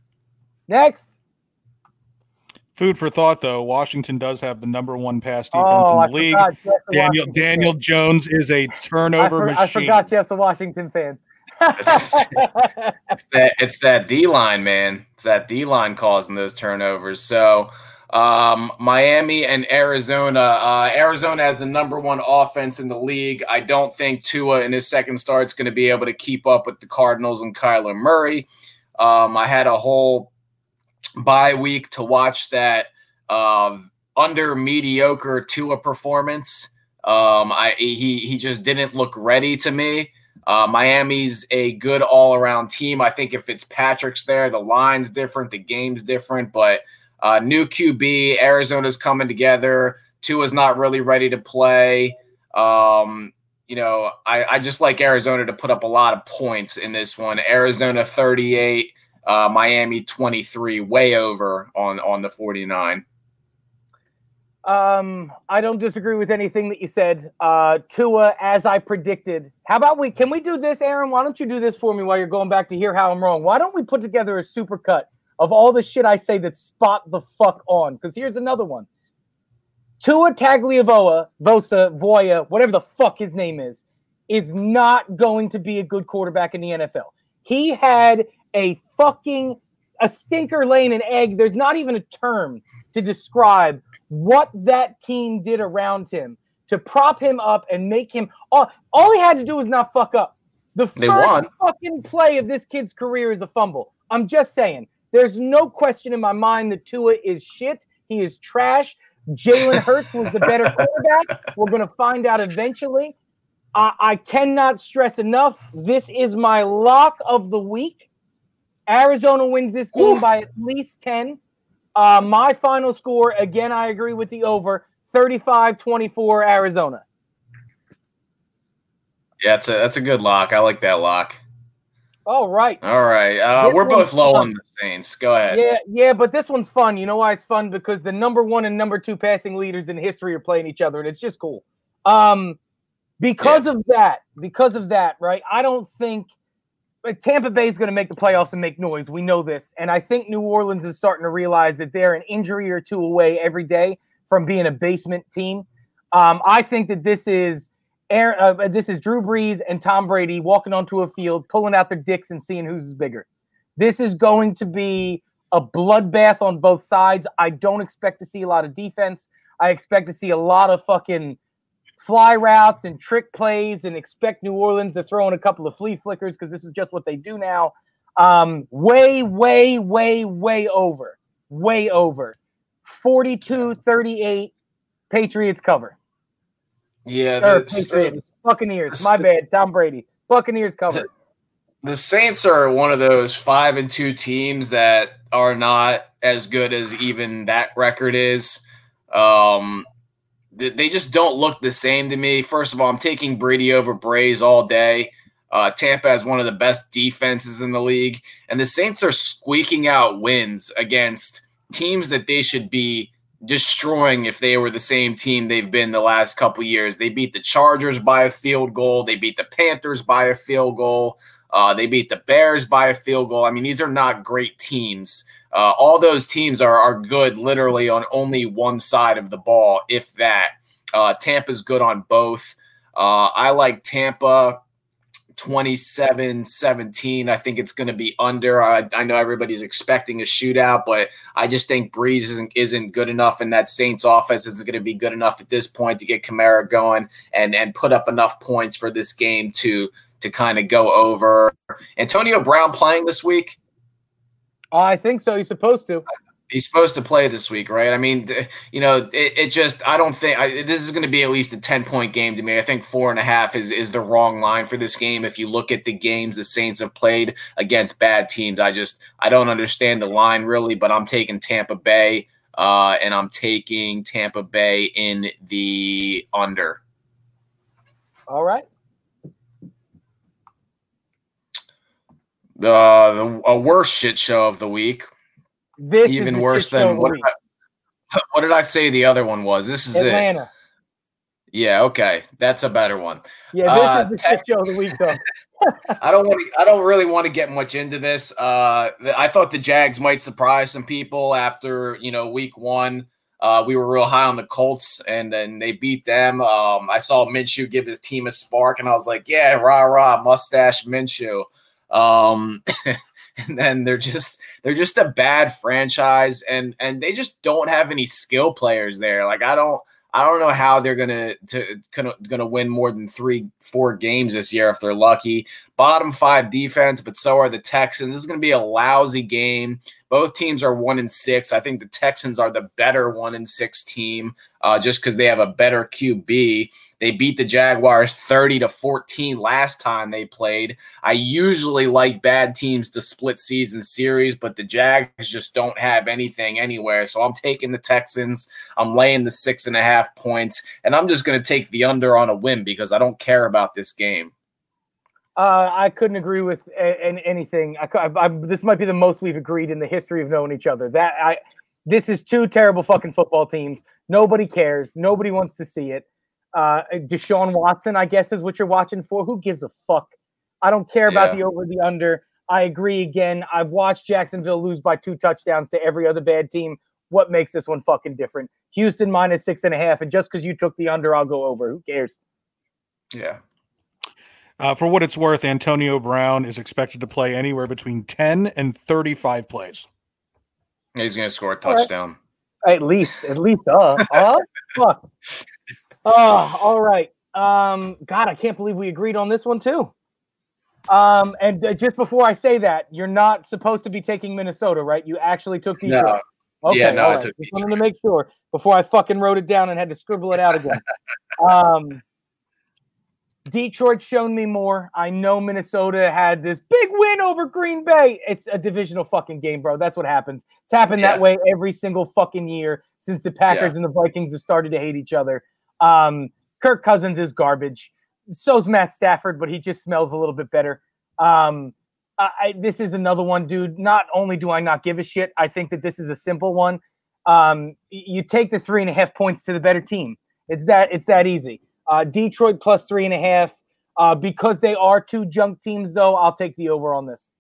Next. Food for thought, though. Washington does have the number one pass defense oh, in the league. Daniel Daniel Jones is a turnover I for, machine. I forgot Jeff's a Washington fan. it's, it's, that it's that D line, man. It's that D line causing those turnovers. So um, Miami and Arizona. Uh, Arizona has the number one offense in the league. I don't think Tua in his second start is going to be able to keep up with the Cardinals and Kyler Murray. Um, I had a whole bye week to watch that uh, under mediocre Tua performance. Um, I he he just didn't look ready to me. Uh, Miami's a good all around team. I think if Fitzpatrick's there, the line's different, the game's different, but uh, new QB, Arizona's coming together. Tua's not really ready to play. Um, you know, I, I just like Arizona to put up a lot of points in this one. Arizona 38, uh, Miami 23, way over on on the 49. Um, I don't disagree with anything that you said. Uh, Tua, as I predicted. How about we? Can we do this, Aaron? Why don't you do this for me while you're going back to hear how I'm wrong? Why don't we put together a super cut of all the shit I say that spot the fuck on? Because here's another one. Tua Tagliavoa, Vosa, Voya, whatever the fuck his name is, is not going to be a good quarterback in the NFL. He had a fucking a stinker laying an egg. There's not even a term to describe what that team did around him to prop him up and make him all, all he had to do was not fuck up. The first fucking play of this kid's career is a fumble. I'm just saying. There's no question in my mind that Tua is shit. He is trash. Jalen Hurts was the better quarterback. We're going to find out eventually. I, I cannot stress enough. This is my lock of the week. Arizona wins this game Oof. by at least 10. Uh, my final score, again, I agree with the over 35 24 Arizona. Yeah, that's a that's a good lock. I like that lock. All right. All right, uh, we're both low fun. on the Saints. Go ahead. Yeah, yeah, but this one's fun. You know why it's fun? Because the number one and number two passing leaders in history are playing each other, and it's just cool. Um, because of that, because of that, right? I don't think like, Tampa Bay is going to make the playoffs and make noise. We know this, and I think New Orleans is starting to realize that they're an injury or two away every day from being a basement team. Um, I think that this is. Aaron, uh, this is Drew Brees and Tom Brady walking onto a field, pulling out their dicks and seeing who's bigger. This is going to be a bloodbath on both sides. I don't expect to see a lot of defense. I expect to see a lot of fucking fly routes and trick plays and expect New Orleans to throw in a couple of flea flickers because this is just what they do now. Um, way, way, way, way over. Way over. 42 38. Patriots cover. Yeah, the, Patriots. Buccaneers. My bad. Tom Brady. Buccaneers cover. the Saints are one of those five and two teams that are not as good as even that record is. Um, th- they just don't look the same to me. First of all, I'm taking Brady over Brees all day. Uh, Tampa has one of the best defenses in the league, and the Saints are squeaking out wins against teams that they should be destroying if they were the same team they've been the last couple years. They beat the Chargers by a field goal. They beat the Panthers by a field goal. Uh, they beat the Bears by a field goal. I mean, these are not great teams. Uh, all those teams are are good literally on only one side of the ball, if that. Uh, Tampa's good on both. Uh, I like Tampa 27 17. I think it's going to be under. I, I know everybody's expecting a shootout, but I just think Brees isn't, isn't good enough, and that Saints offense isn't going to be good enough at this point to get Kamara going and, and put up enough points for this game to to kind of go over. Antonio Brown playing this week. I think so. He's supposed to. He's supposed to play this week, right? I mean, you know, it, it just I don't think I, this is going to be at least a ten point game to me. I think four and a half is is the wrong line for this game. If you look at the games the Saints have played against bad teams, I just I don't understand the line really. But I'm taking Tampa Bay, uh, and I'm taking Tampa Bay in the under. All right. The the a worst shit show of the week. This even worse shit show of than what did, I, what did I say the other one was? This is it. Yeah, okay. That's a better one. Yeah, this Uh, is the shit show of the week, though. I don't want to I don't really want to get much into this. Uh I thought the Jags might surprise some people after, you know, week 1. Uh, we were real high on the Colts and then they beat them. Um, I saw Minshew give his team a spark and I was like, yeah, rah rah, mustache Minshew. Um, and then they're just they're just a bad franchise and and they just don't have any skill players there. Like I don't I don't know how they're gonna to gonna gonna win more than three four games this year if they're lucky. Bottom five defense, but so are the Texans. This is gonna be a lousy game. Both teams are one and six. I think the Texans are the better one and six team, uh, just because they have a better QB. They beat the Jaguars 30 to 14 last time they played. I usually like bad teams to split season series, but the Jags just don't have anything anywhere. So I'm taking the Texans. I'm laying the six and a half points, and I'm just going to take the under on a win because I don't care about this game. Uh, I couldn't agree with a- an- anything. I, I, I, this might be the most we've agreed in the history of knowing each other. That I, this is two terrible fucking football teams. Nobody cares. Nobody wants to see it. Uh, Deshaun Watson, I guess, is what you're watching for. Who gives a fuck? I don't care about Yeah. the over the under. I agree again. I've watched Jacksonville lose by two touchdowns to every other bad team. What makes this one fucking different? Houston minus six and a half, and just because you took the under, I'll go over. Who cares? Yeah. Uh, for what it's worth, Antonio Brown is expected to play anywhere between 10 and 35 plays. He's going to score a touchdown. At least, at least, uh, uh, fuck. Oh, all right. Um, God, I can't believe we agreed on this one too. Um, and uh, just before I say that, you're not supposed to be taking Minnesota, right? You actually took Detroit. No. Okay, Yeah, no, all I right. Just wanted to make sure before I fucking wrote it down and had to scribble it out again. um, Detroit's shown me more. I know Minnesota had this big win over Green Bay. It's a divisional fucking game, bro. That's what happens. It's happened that way every single fucking year since the Packers and the Vikings have started to hate each other. Um, Kirk Cousins is garbage. So's Matt Stafford, but he just smells a little bit better. Um, I, this is another one, dude. Not only do I not give a shit, I think that this is a simple one. Um, you take the three and a half points to the better team. It's that it's that easy. Uh, Detroit plus three and a half. Uh, because they are two junk teams, though, I'll take the over on this.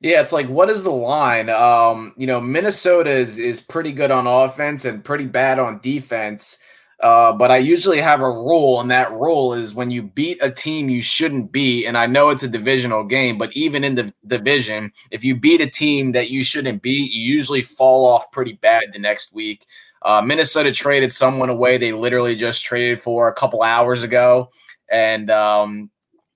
Yeah, it's like what is the line? Um, you know, Minnesota is is pretty good on offense and pretty bad on defense. Uh, but I usually have a rule, and that rule is when you beat a team you shouldn't beat, and I know it's a divisional game, but even in the division, if you beat a team that you shouldn't beat, you usually fall off pretty bad the next week. Uh, Minnesota traded someone away they literally just traded for a couple hours ago, and um,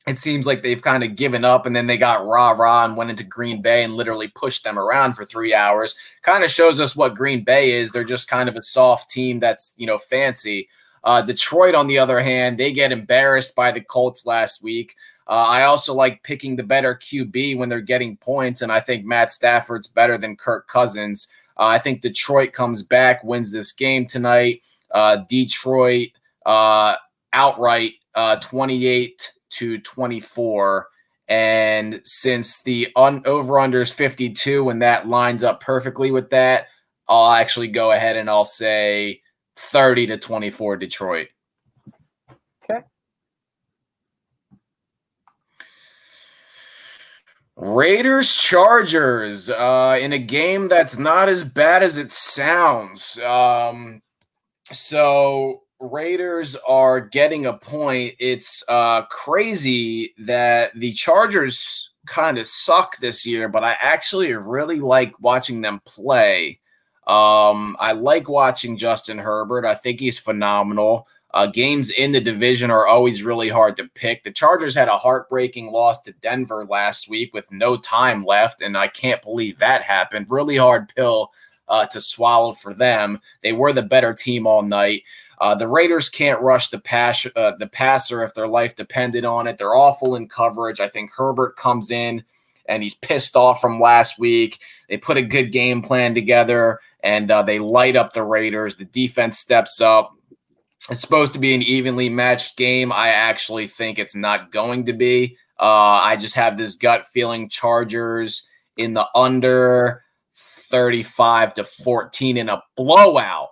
it seems like they've kind of given up and then they got rah rah and went into Green Bay and literally pushed them around for three hours. Kind of shows us what Green Bay is. They're just kind of a soft team that's, you know, fancy. Uh, Detroit, on the other hand, they get embarrassed by the Colts last week. Uh, I also like picking the better QB when they're getting points, and I think Matt Stafford's better than Kirk Cousins. Uh, I think Detroit comes back, wins this game tonight. Uh, Detroit uh, outright uh, 28 to 24. And since the un- over under is 52 and that lines up perfectly with that, I'll actually go ahead and I'll say 30 to 24 Detroit. Okay. Raiders Chargers uh, in a game that's not as bad as it sounds. Um, so Raiders are getting a point. It's uh, crazy that the Chargers kind of suck this year, but I actually really like watching them play. Um, I like watching Justin Herbert. I think he's phenomenal. Uh, games in the division are always really hard to pick. The Chargers had a heartbreaking loss to Denver last week with no time left, and I can't believe that happened. Really hard pill uh, to swallow for them. They were the better team all night. Uh, the Raiders can't rush the pass uh, the passer if their life depended on it. They're awful in coverage. I think Herbert comes in and he's pissed off from last week. They put a good game plan together and uh, they light up the Raiders. The defense steps up. It's supposed to be an evenly matched game. I actually think it's not going to be. Uh, I just have this gut feeling Chargers in the under 35 to 14 in a blowout.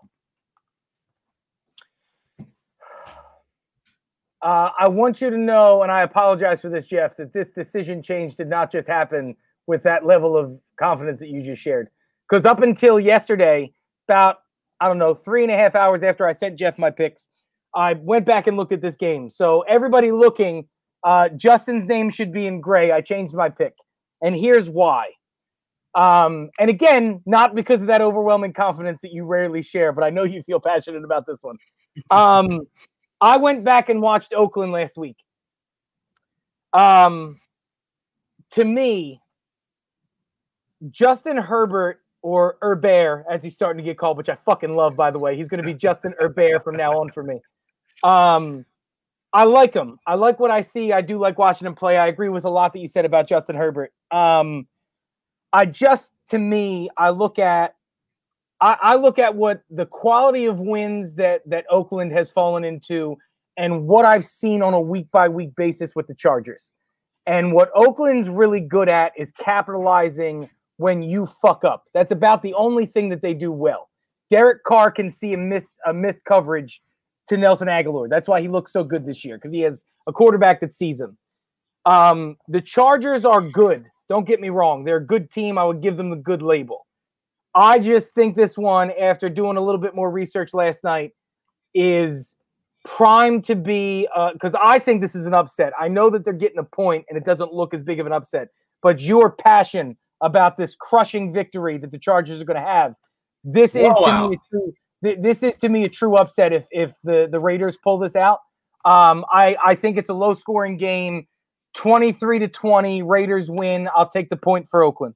Uh, I want you to know, and I apologize for this, Jeff, that this decision change did not just happen with that level of confidence that you just shared. Because up until yesterday, about, I don't know, three and a half hours after I sent Jeff my picks, I went back and looked at this game. So everybody looking, uh, Justin's name should be in gray. I changed my pick. And here's why. Um, and again, not because of that overwhelming confidence that you rarely share, but I know you feel passionate about this one. Um, I went back and watched Oakland last week. Um, to me, Justin Herbert or Herbert, as he's starting to get called, which I fucking love, by the way. He's going to be Justin Herbert from now on for me. Um, I like him. I like what I see. I do like watching him play. I agree with a lot that you said about Justin Herbert. Um, I just, to me, I look at I, I look at what the quality of wins that that Oakland has fallen into, and what I've seen on a week by week basis with the Chargers. And what Oakland's really good at is capitalizing when you fuck up. That's about the only thing that they do well. Derek Carr can see a missed a missed coverage to Nelson Agholor. That's why he looks so good this year because he has a quarterback that sees him. Um, the Chargers are good. Don't get me wrong; they're a good team. I would give them the good label. I just think this one, after doing a little bit more research last night, is primed to be because uh, I think this is an upset. I know that they're getting a point and it doesn't look as big of an upset, but your passion about this crushing victory that the Chargers are going to have, this is to me a true, this is to me a true upset if if the the Raiders pull this out. Um, I I think it's a low scoring game, twenty three to twenty. Raiders win. I'll take the point for Oakland.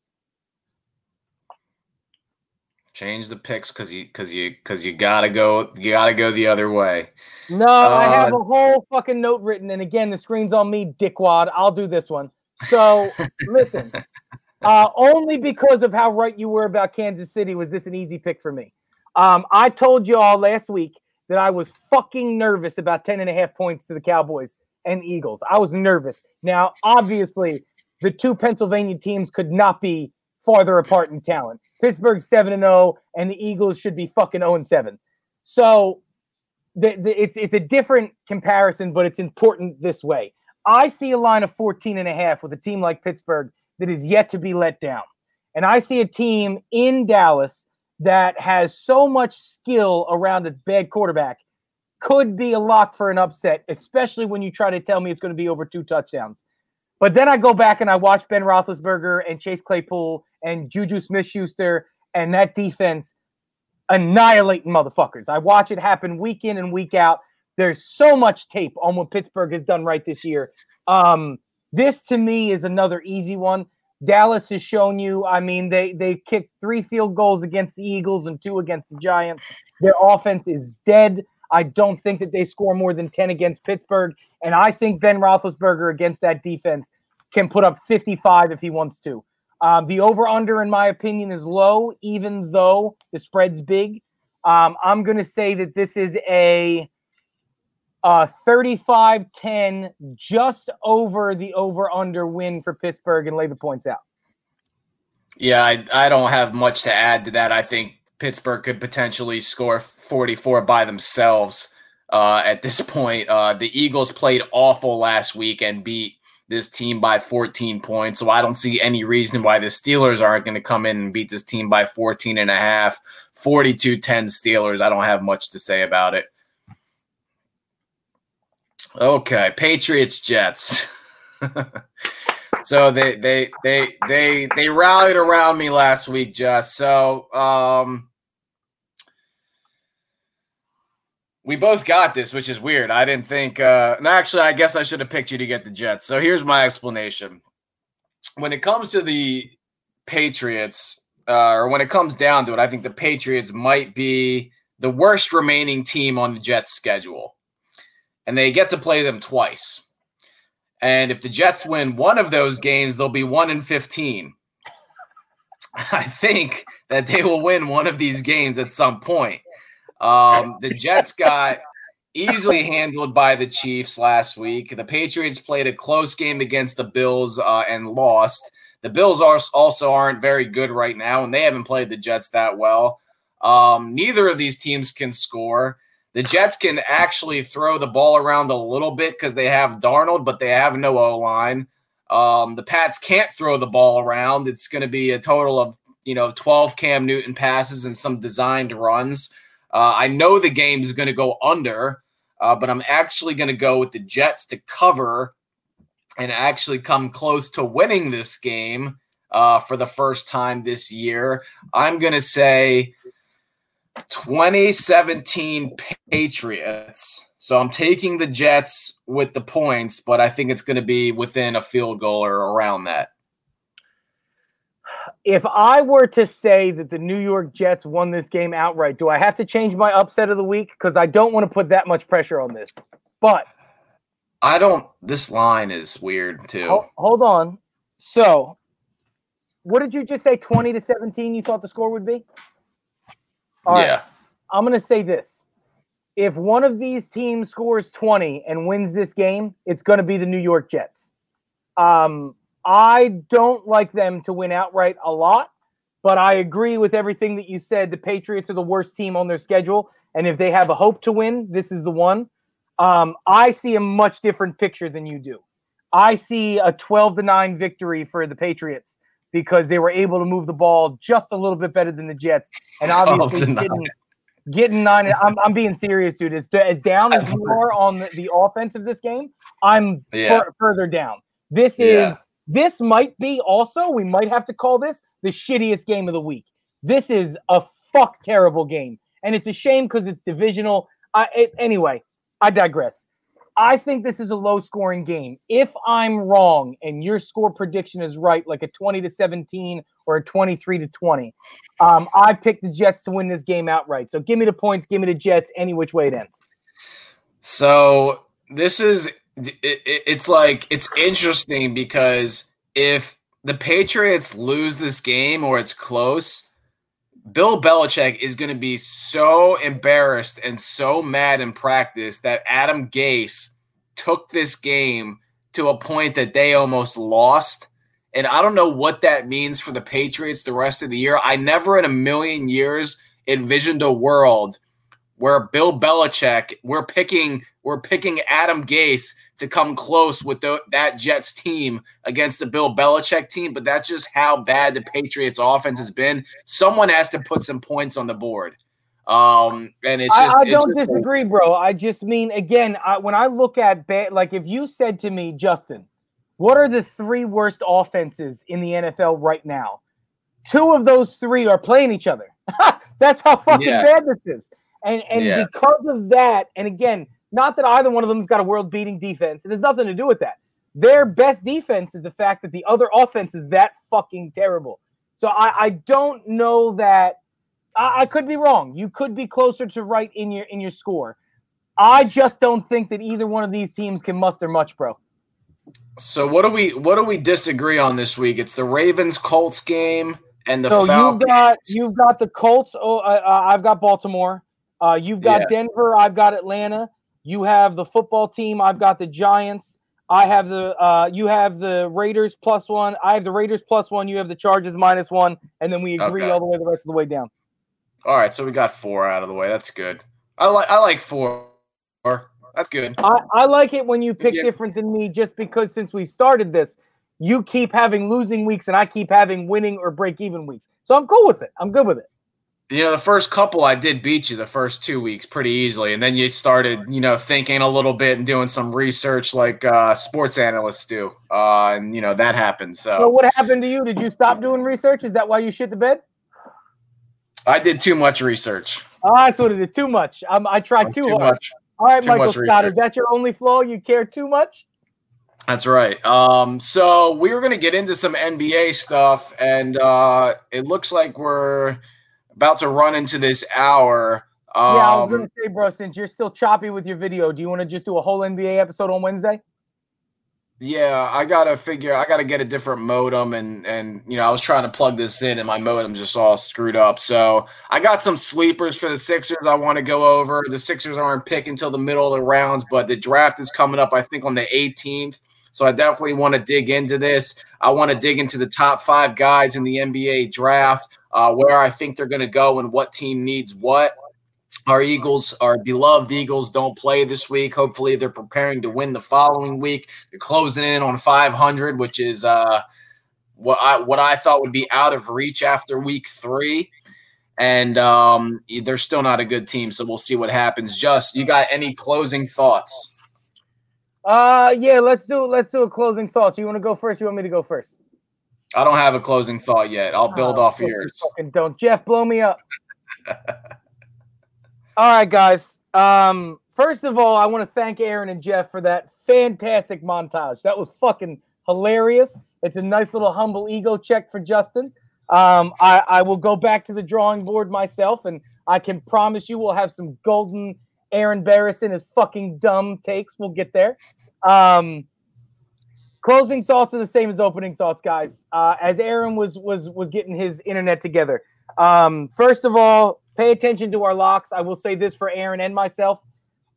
Change the picks because you because you because you gotta go you gotta go the other way. No, uh, I have a whole fucking note written, and again, the screen's on me, dickwad. I'll do this one. So listen, uh, only because of how right you were about Kansas City was this an easy pick for me. Um, I told you all last week that I was fucking nervous about 10 and a half points to the Cowboys and Eagles. I was nervous. Now, obviously, the two Pennsylvania teams could not be farther apart in talent. Pittsburgh 7 and 0 and the Eagles should be fucking 0 and 7. So the, the, it's it's a different comparison, but it's important this way. I see a line of 14 and a half with a team like Pittsburgh that is yet to be let down. And I see a team in Dallas that has so much skill around a bad quarterback could be a lock for an upset, especially when you try to tell me it's going to be over two touchdowns. But then I go back and I watch Ben Roethlisberger and Chase Claypool and Juju Smith Schuster and that defense annihilating motherfuckers. I watch it happen week in and week out. There's so much tape on what Pittsburgh has done right this year. Um, this to me is another easy one. Dallas has shown you. I mean, they they kicked three field goals against the Eagles and two against the Giants. Their offense is dead. I don't think that they score more than 10 against Pittsburgh. And I think Ben Roethlisberger against that defense can put up 55 if he wants to. Um, the over under, in my opinion, is low, even though the spread's big. Um, I'm going to say that this is a, a 35 10, just over the over under win for Pittsburgh and lay the points out. Yeah, I, I don't have much to add to that. I think Pittsburgh could potentially score 44 by themselves uh, at this point. Uh, the Eagles played awful last week and beat this team by 14 points. So I don't see any reason why the Steelers aren't going to come in and beat this team by 14 and a half. 42 10 Steelers. I don't have much to say about it. Okay, Patriots Jets. so they they they they they rallied around me last week, just so um we both got this, which is weird. I didn't think. Uh, and actually, I guess I should have picked you to get the Jets. So here's my explanation. When it comes to the Patriots, uh, or when it comes down to it, I think the Patriots might be the worst remaining team on the Jets' schedule, and they get to play them twice. And if the Jets win one of those games, they'll be one in fifteen. I think that they will win one of these games at some point. Um, the Jets got easily handled by the Chiefs last week. The Patriots played a close game against the Bills uh, and lost. The Bills are also aren't very good right now, and they haven't played the Jets that well. Um, neither of these teams can score. The Jets can actually throw the ball around a little bit because they have Darnold, but they have no O line. Um, the Pats can't throw the ball around. It's going to be a total of you know 12 Cam Newton passes and some designed runs. Uh, I know the game is going to go under, uh, but I'm actually going to go with the Jets to cover and actually come close to winning this game uh, for the first time this year. I'm going to say 2017 Patriots. So I'm taking the Jets with the points, but I think it's going to be within a field goal or around that if I were to say that the New York Jets won this game outright, do I have to change my upset of the week? Because I don't want to put that much pressure on this. But I don't. This line is weird too. Hold, hold on. So, what did you just say? Twenty to seventeen. You thought the score would be? All yeah. Right. I'm going to say this. If one of these teams scores 20 and wins this game, it's going to be the New York Jets. Um, I don't like them to win outright a lot, but I agree with everything that you said. The Patriots are the worst team on their schedule, and if they have a hope to win, this is the one. Um, I see a much different picture than you do. I see a 12 to 9 victory for the Patriots because they were able to move the ball just a little bit better than the Jets. And obviously didn't getting nine. I'm, I'm being serious, dude. As, as down as you are on the, the offense of this game, I'm Yeah. fur- further down. This is Yeah. This might be also we might have to call this the shittiest game of the week. This is a fuck terrible game, and it's a shame because it's divisional. I it, anyway. I digress. I think this is a low scoring game. If I'm wrong and your score prediction is right, like a 20 to 17 or a 23 to 20, um, I picked the Jets to win this game outright. So give me the points, give me the Jets, any which way it ends. So this is it, it- it's like it's interesting because if the Patriots lose this game or it's close, Bill Belichick is going to be so embarrassed and so mad in practice that Adam Gase took this game to a point that they almost lost. And I don't know what that means for the Patriots the rest of the year. I never in a million years envisioned a world where Bill Belichick, we're picking we're picking Adam Gase to come close with the, that Jets team against the Bill Belichick team, but that's just how bad the Patriots offense has been. Someone has to put some points on the board. Um, and it's just I it's don't just- disagree, bro. I just mean, again, I, when I look at, like, if you said to me, Justin, what are the three worst offenses in the NFL right now? Two of those three are playing each other. That's how fucking Yeah. bad this is. And and Yeah. because of that, and again, not that either one of them's got a world beating defense, it has nothing to do with that. Their best defense is the fact that the other offense is that fucking terrible. So I, I don't know that I, I could be wrong. You could be closer to right in your in your score. I just don't think that either one of these teams can muster much, bro. So what do we what do we disagree on this week? It's the Ravens Colts game and the so Falcons. you've got you've got the Colts. Oh, uh, uh, I've got Baltimore. Uh, you've got Yeah. Denver. I've got Atlanta. You have the football team. I've got the Giants. I have the uh, you have the Raiders plus one. I have the Raiders plus one. You have the Chargers minus one, and then we agree Okay. all the way the rest of the way down. All right, so we got four out of the way. That's good. I like I like four. That's good. I, I like it when you pick Yeah. different than me just because since we started this, you keep having losing weeks and I keep having winning or break even weeks. So I'm cool with it. I'm good with it. You know, the first couple I did beat you the first two weeks pretty easily, and then you started, you know, thinking a little bit and doing some research like uh, sports analysts do, uh, and you know that happened. So So what happened to you? Did you stop doing research? Is that why you shit the bed? I did too much research. Oh, that's what it is. Too much. Um, I tried too, Too much. All right, too Michael Scott. Is that your only flaw? You care too much? That's right. Um, so we were going to get into some NBA stuff, and uh, it looks like we're about to run into this hour. Um, yeah, I was gonna say, bro. Since you're still choppy with your video, do you want to just do a whole NBA episode on Wednesday? Yeah, I gotta figure. I gotta get a different modem, and and you know, I was trying to plug this in, and my modem's just all screwed up. So I got some sleepers for the Sixers. I want to go over. The Sixers aren't picked until the middle of the rounds, but the draft is coming up. I think on the 18th. So I definitely want to dig into this. I want to dig into the top five guys in the NBA draft, uh, where I think they're going to go, and what team needs what. Our Eagles, our beloved Eagles, don't play this week. Hopefully, they're preparing to win the following week. They're closing in on 500, which is uh, what I what I thought would be out of reach after week three. And um, they're still not a good team, so we'll see what happens. Just you got any closing thoughts? Uh, yeah. Let's do let's do a closing thought. You want to go first? You want me to go first? I don't have a closing thought yet. I'll build Oh, off yours. Fucking don't, Jeff. Blow me up. all right, guys. Um, first of all, I want to thank Aaron and Jeff for that fantastic montage. That was fucking hilarious. It's a nice little humble ego check for Justin. Um, I, I will go back to the drawing board myself, and I can promise you we'll have some golden Aaron Barris and his fucking dumb takes. We'll get there. Um, closing thoughts are the same as opening thoughts, guys. Uh, as Aaron was was was getting his internet together. Um, first of all, pay attention to our locks. I will say this for Aaron and myself.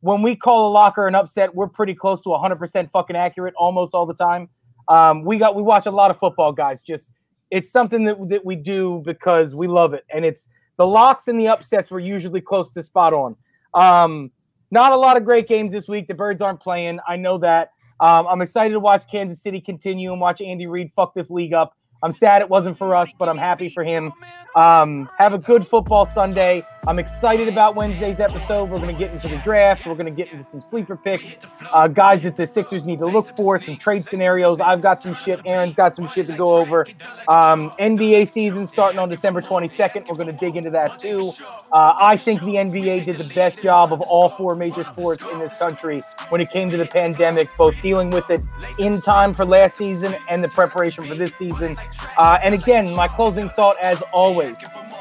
When we call a locker an upset, we're pretty close to 100% fucking accurate almost all the time. Um, we got we watch a lot of football, guys. Just it's something that that we do because we love it, and it's the locks and the upsets were usually close to spot on. Um, not a lot of great games this week. The Birds aren't playing. I know that. Um, I'm excited to watch Kansas City continue and watch Andy Reid fuck this league up. I'm sad it wasn't for us, but I'm happy for him. Um, have a good football Sunday. I'm excited about Wednesday's episode. We're going to get into the draft. We're going to get into some sleeper picks, uh, guys that the Sixers need to look for, some trade scenarios. I've got some shit. Aaron's got some shit to go over. Um, NBA season starting on December 22nd. We're going to dig into that too. Uh, I think the NBA did the best job of all four major sports in this country when it came to the pandemic, both dealing with it in time for last season and the preparation for this season. Uh, and again, my closing thought, as always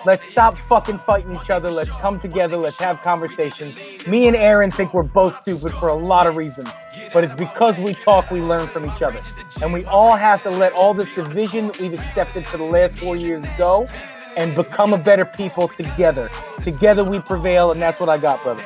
Let's stop fucking fighting each other. Let's come together. Let's have conversations. Me and Aaron think we're both stupid for a lot of reasons, but it's because we talk, we learn from each other. And we all have to let all this division that we've accepted for the last four years go and become a better people together. Together we prevail, and that's what I got, brother.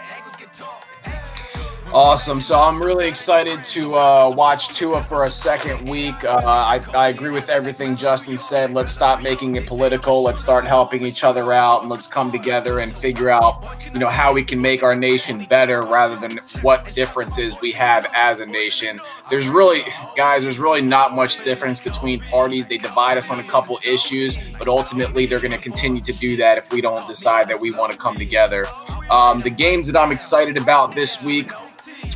Awesome. So I'm really excited to uh, watch Tua for a second week. Uh, I, I agree with everything Justin said. Let's stop making it political. Let's start helping each other out and let's come together and figure out, you know, how we can make our nation better rather than what differences we have as a nation. There's really, guys, there's really not much difference between parties. They divide us on a couple issues, but ultimately they're going to continue to do that if we don't decide that we want to come together. Um, the games that I'm excited about this week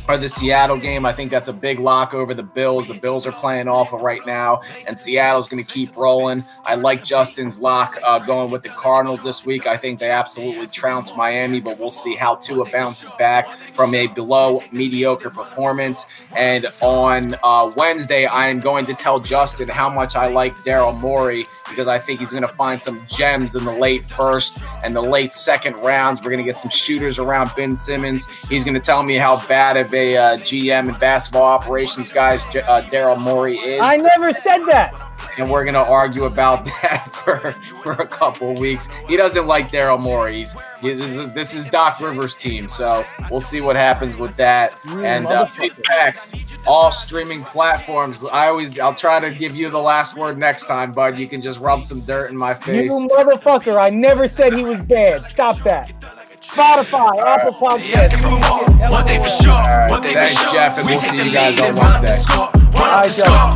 are the Seattle game. I think that's a big lock over the Bills. The Bills are playing awful right now, and Seattle's going to keep rolling. I like Justin's lock uh, going with the Cardinals this week. I think they absolutely trounce Miami, but we'll see how Tua bounces back from a below mediocre performance. And on uh, Wednesday, I am going to tell Justin how much I like Daryl Morey because I think he's going to find some gems in the late first and the late second rounds. We're going to get some shooters around Ben Simmons. He's going to tell me how bad of a uh, GM and basketball operations guys uh, Daryl Morey is. I never said that. And we're gonna argue about that for, for a couple weeks. He doesn't like Daryl Morey. He's, this, is, this is Doc Rivers' team, so we'll see what happens with that. You and uh, big facts, all streaming platforms. I always, I'll try to give you the last word next time, bud. You can just rub some dirt in my face. You motherfucker. I never said he was bad. Stop that. Spotify, Apple Asking for Podcasts. more. One thing for sure. One thing for sure. Jeff, and we we'll take see the you guys lead on and run up the Wednesday. score. Run up the Alright, score.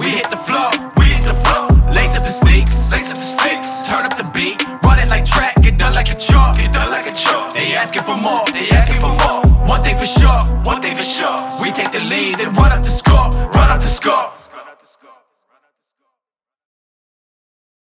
We hit the floor. We hit the floor. Lace up the sneaks. Lace up the sneaks. Turn up the beat. Run it like track. Get done like a chore. Get done like a chore. They asking for more. They asking for more. One thing for sure. One thing for sure. We take the lead and run up the score. Run up the score.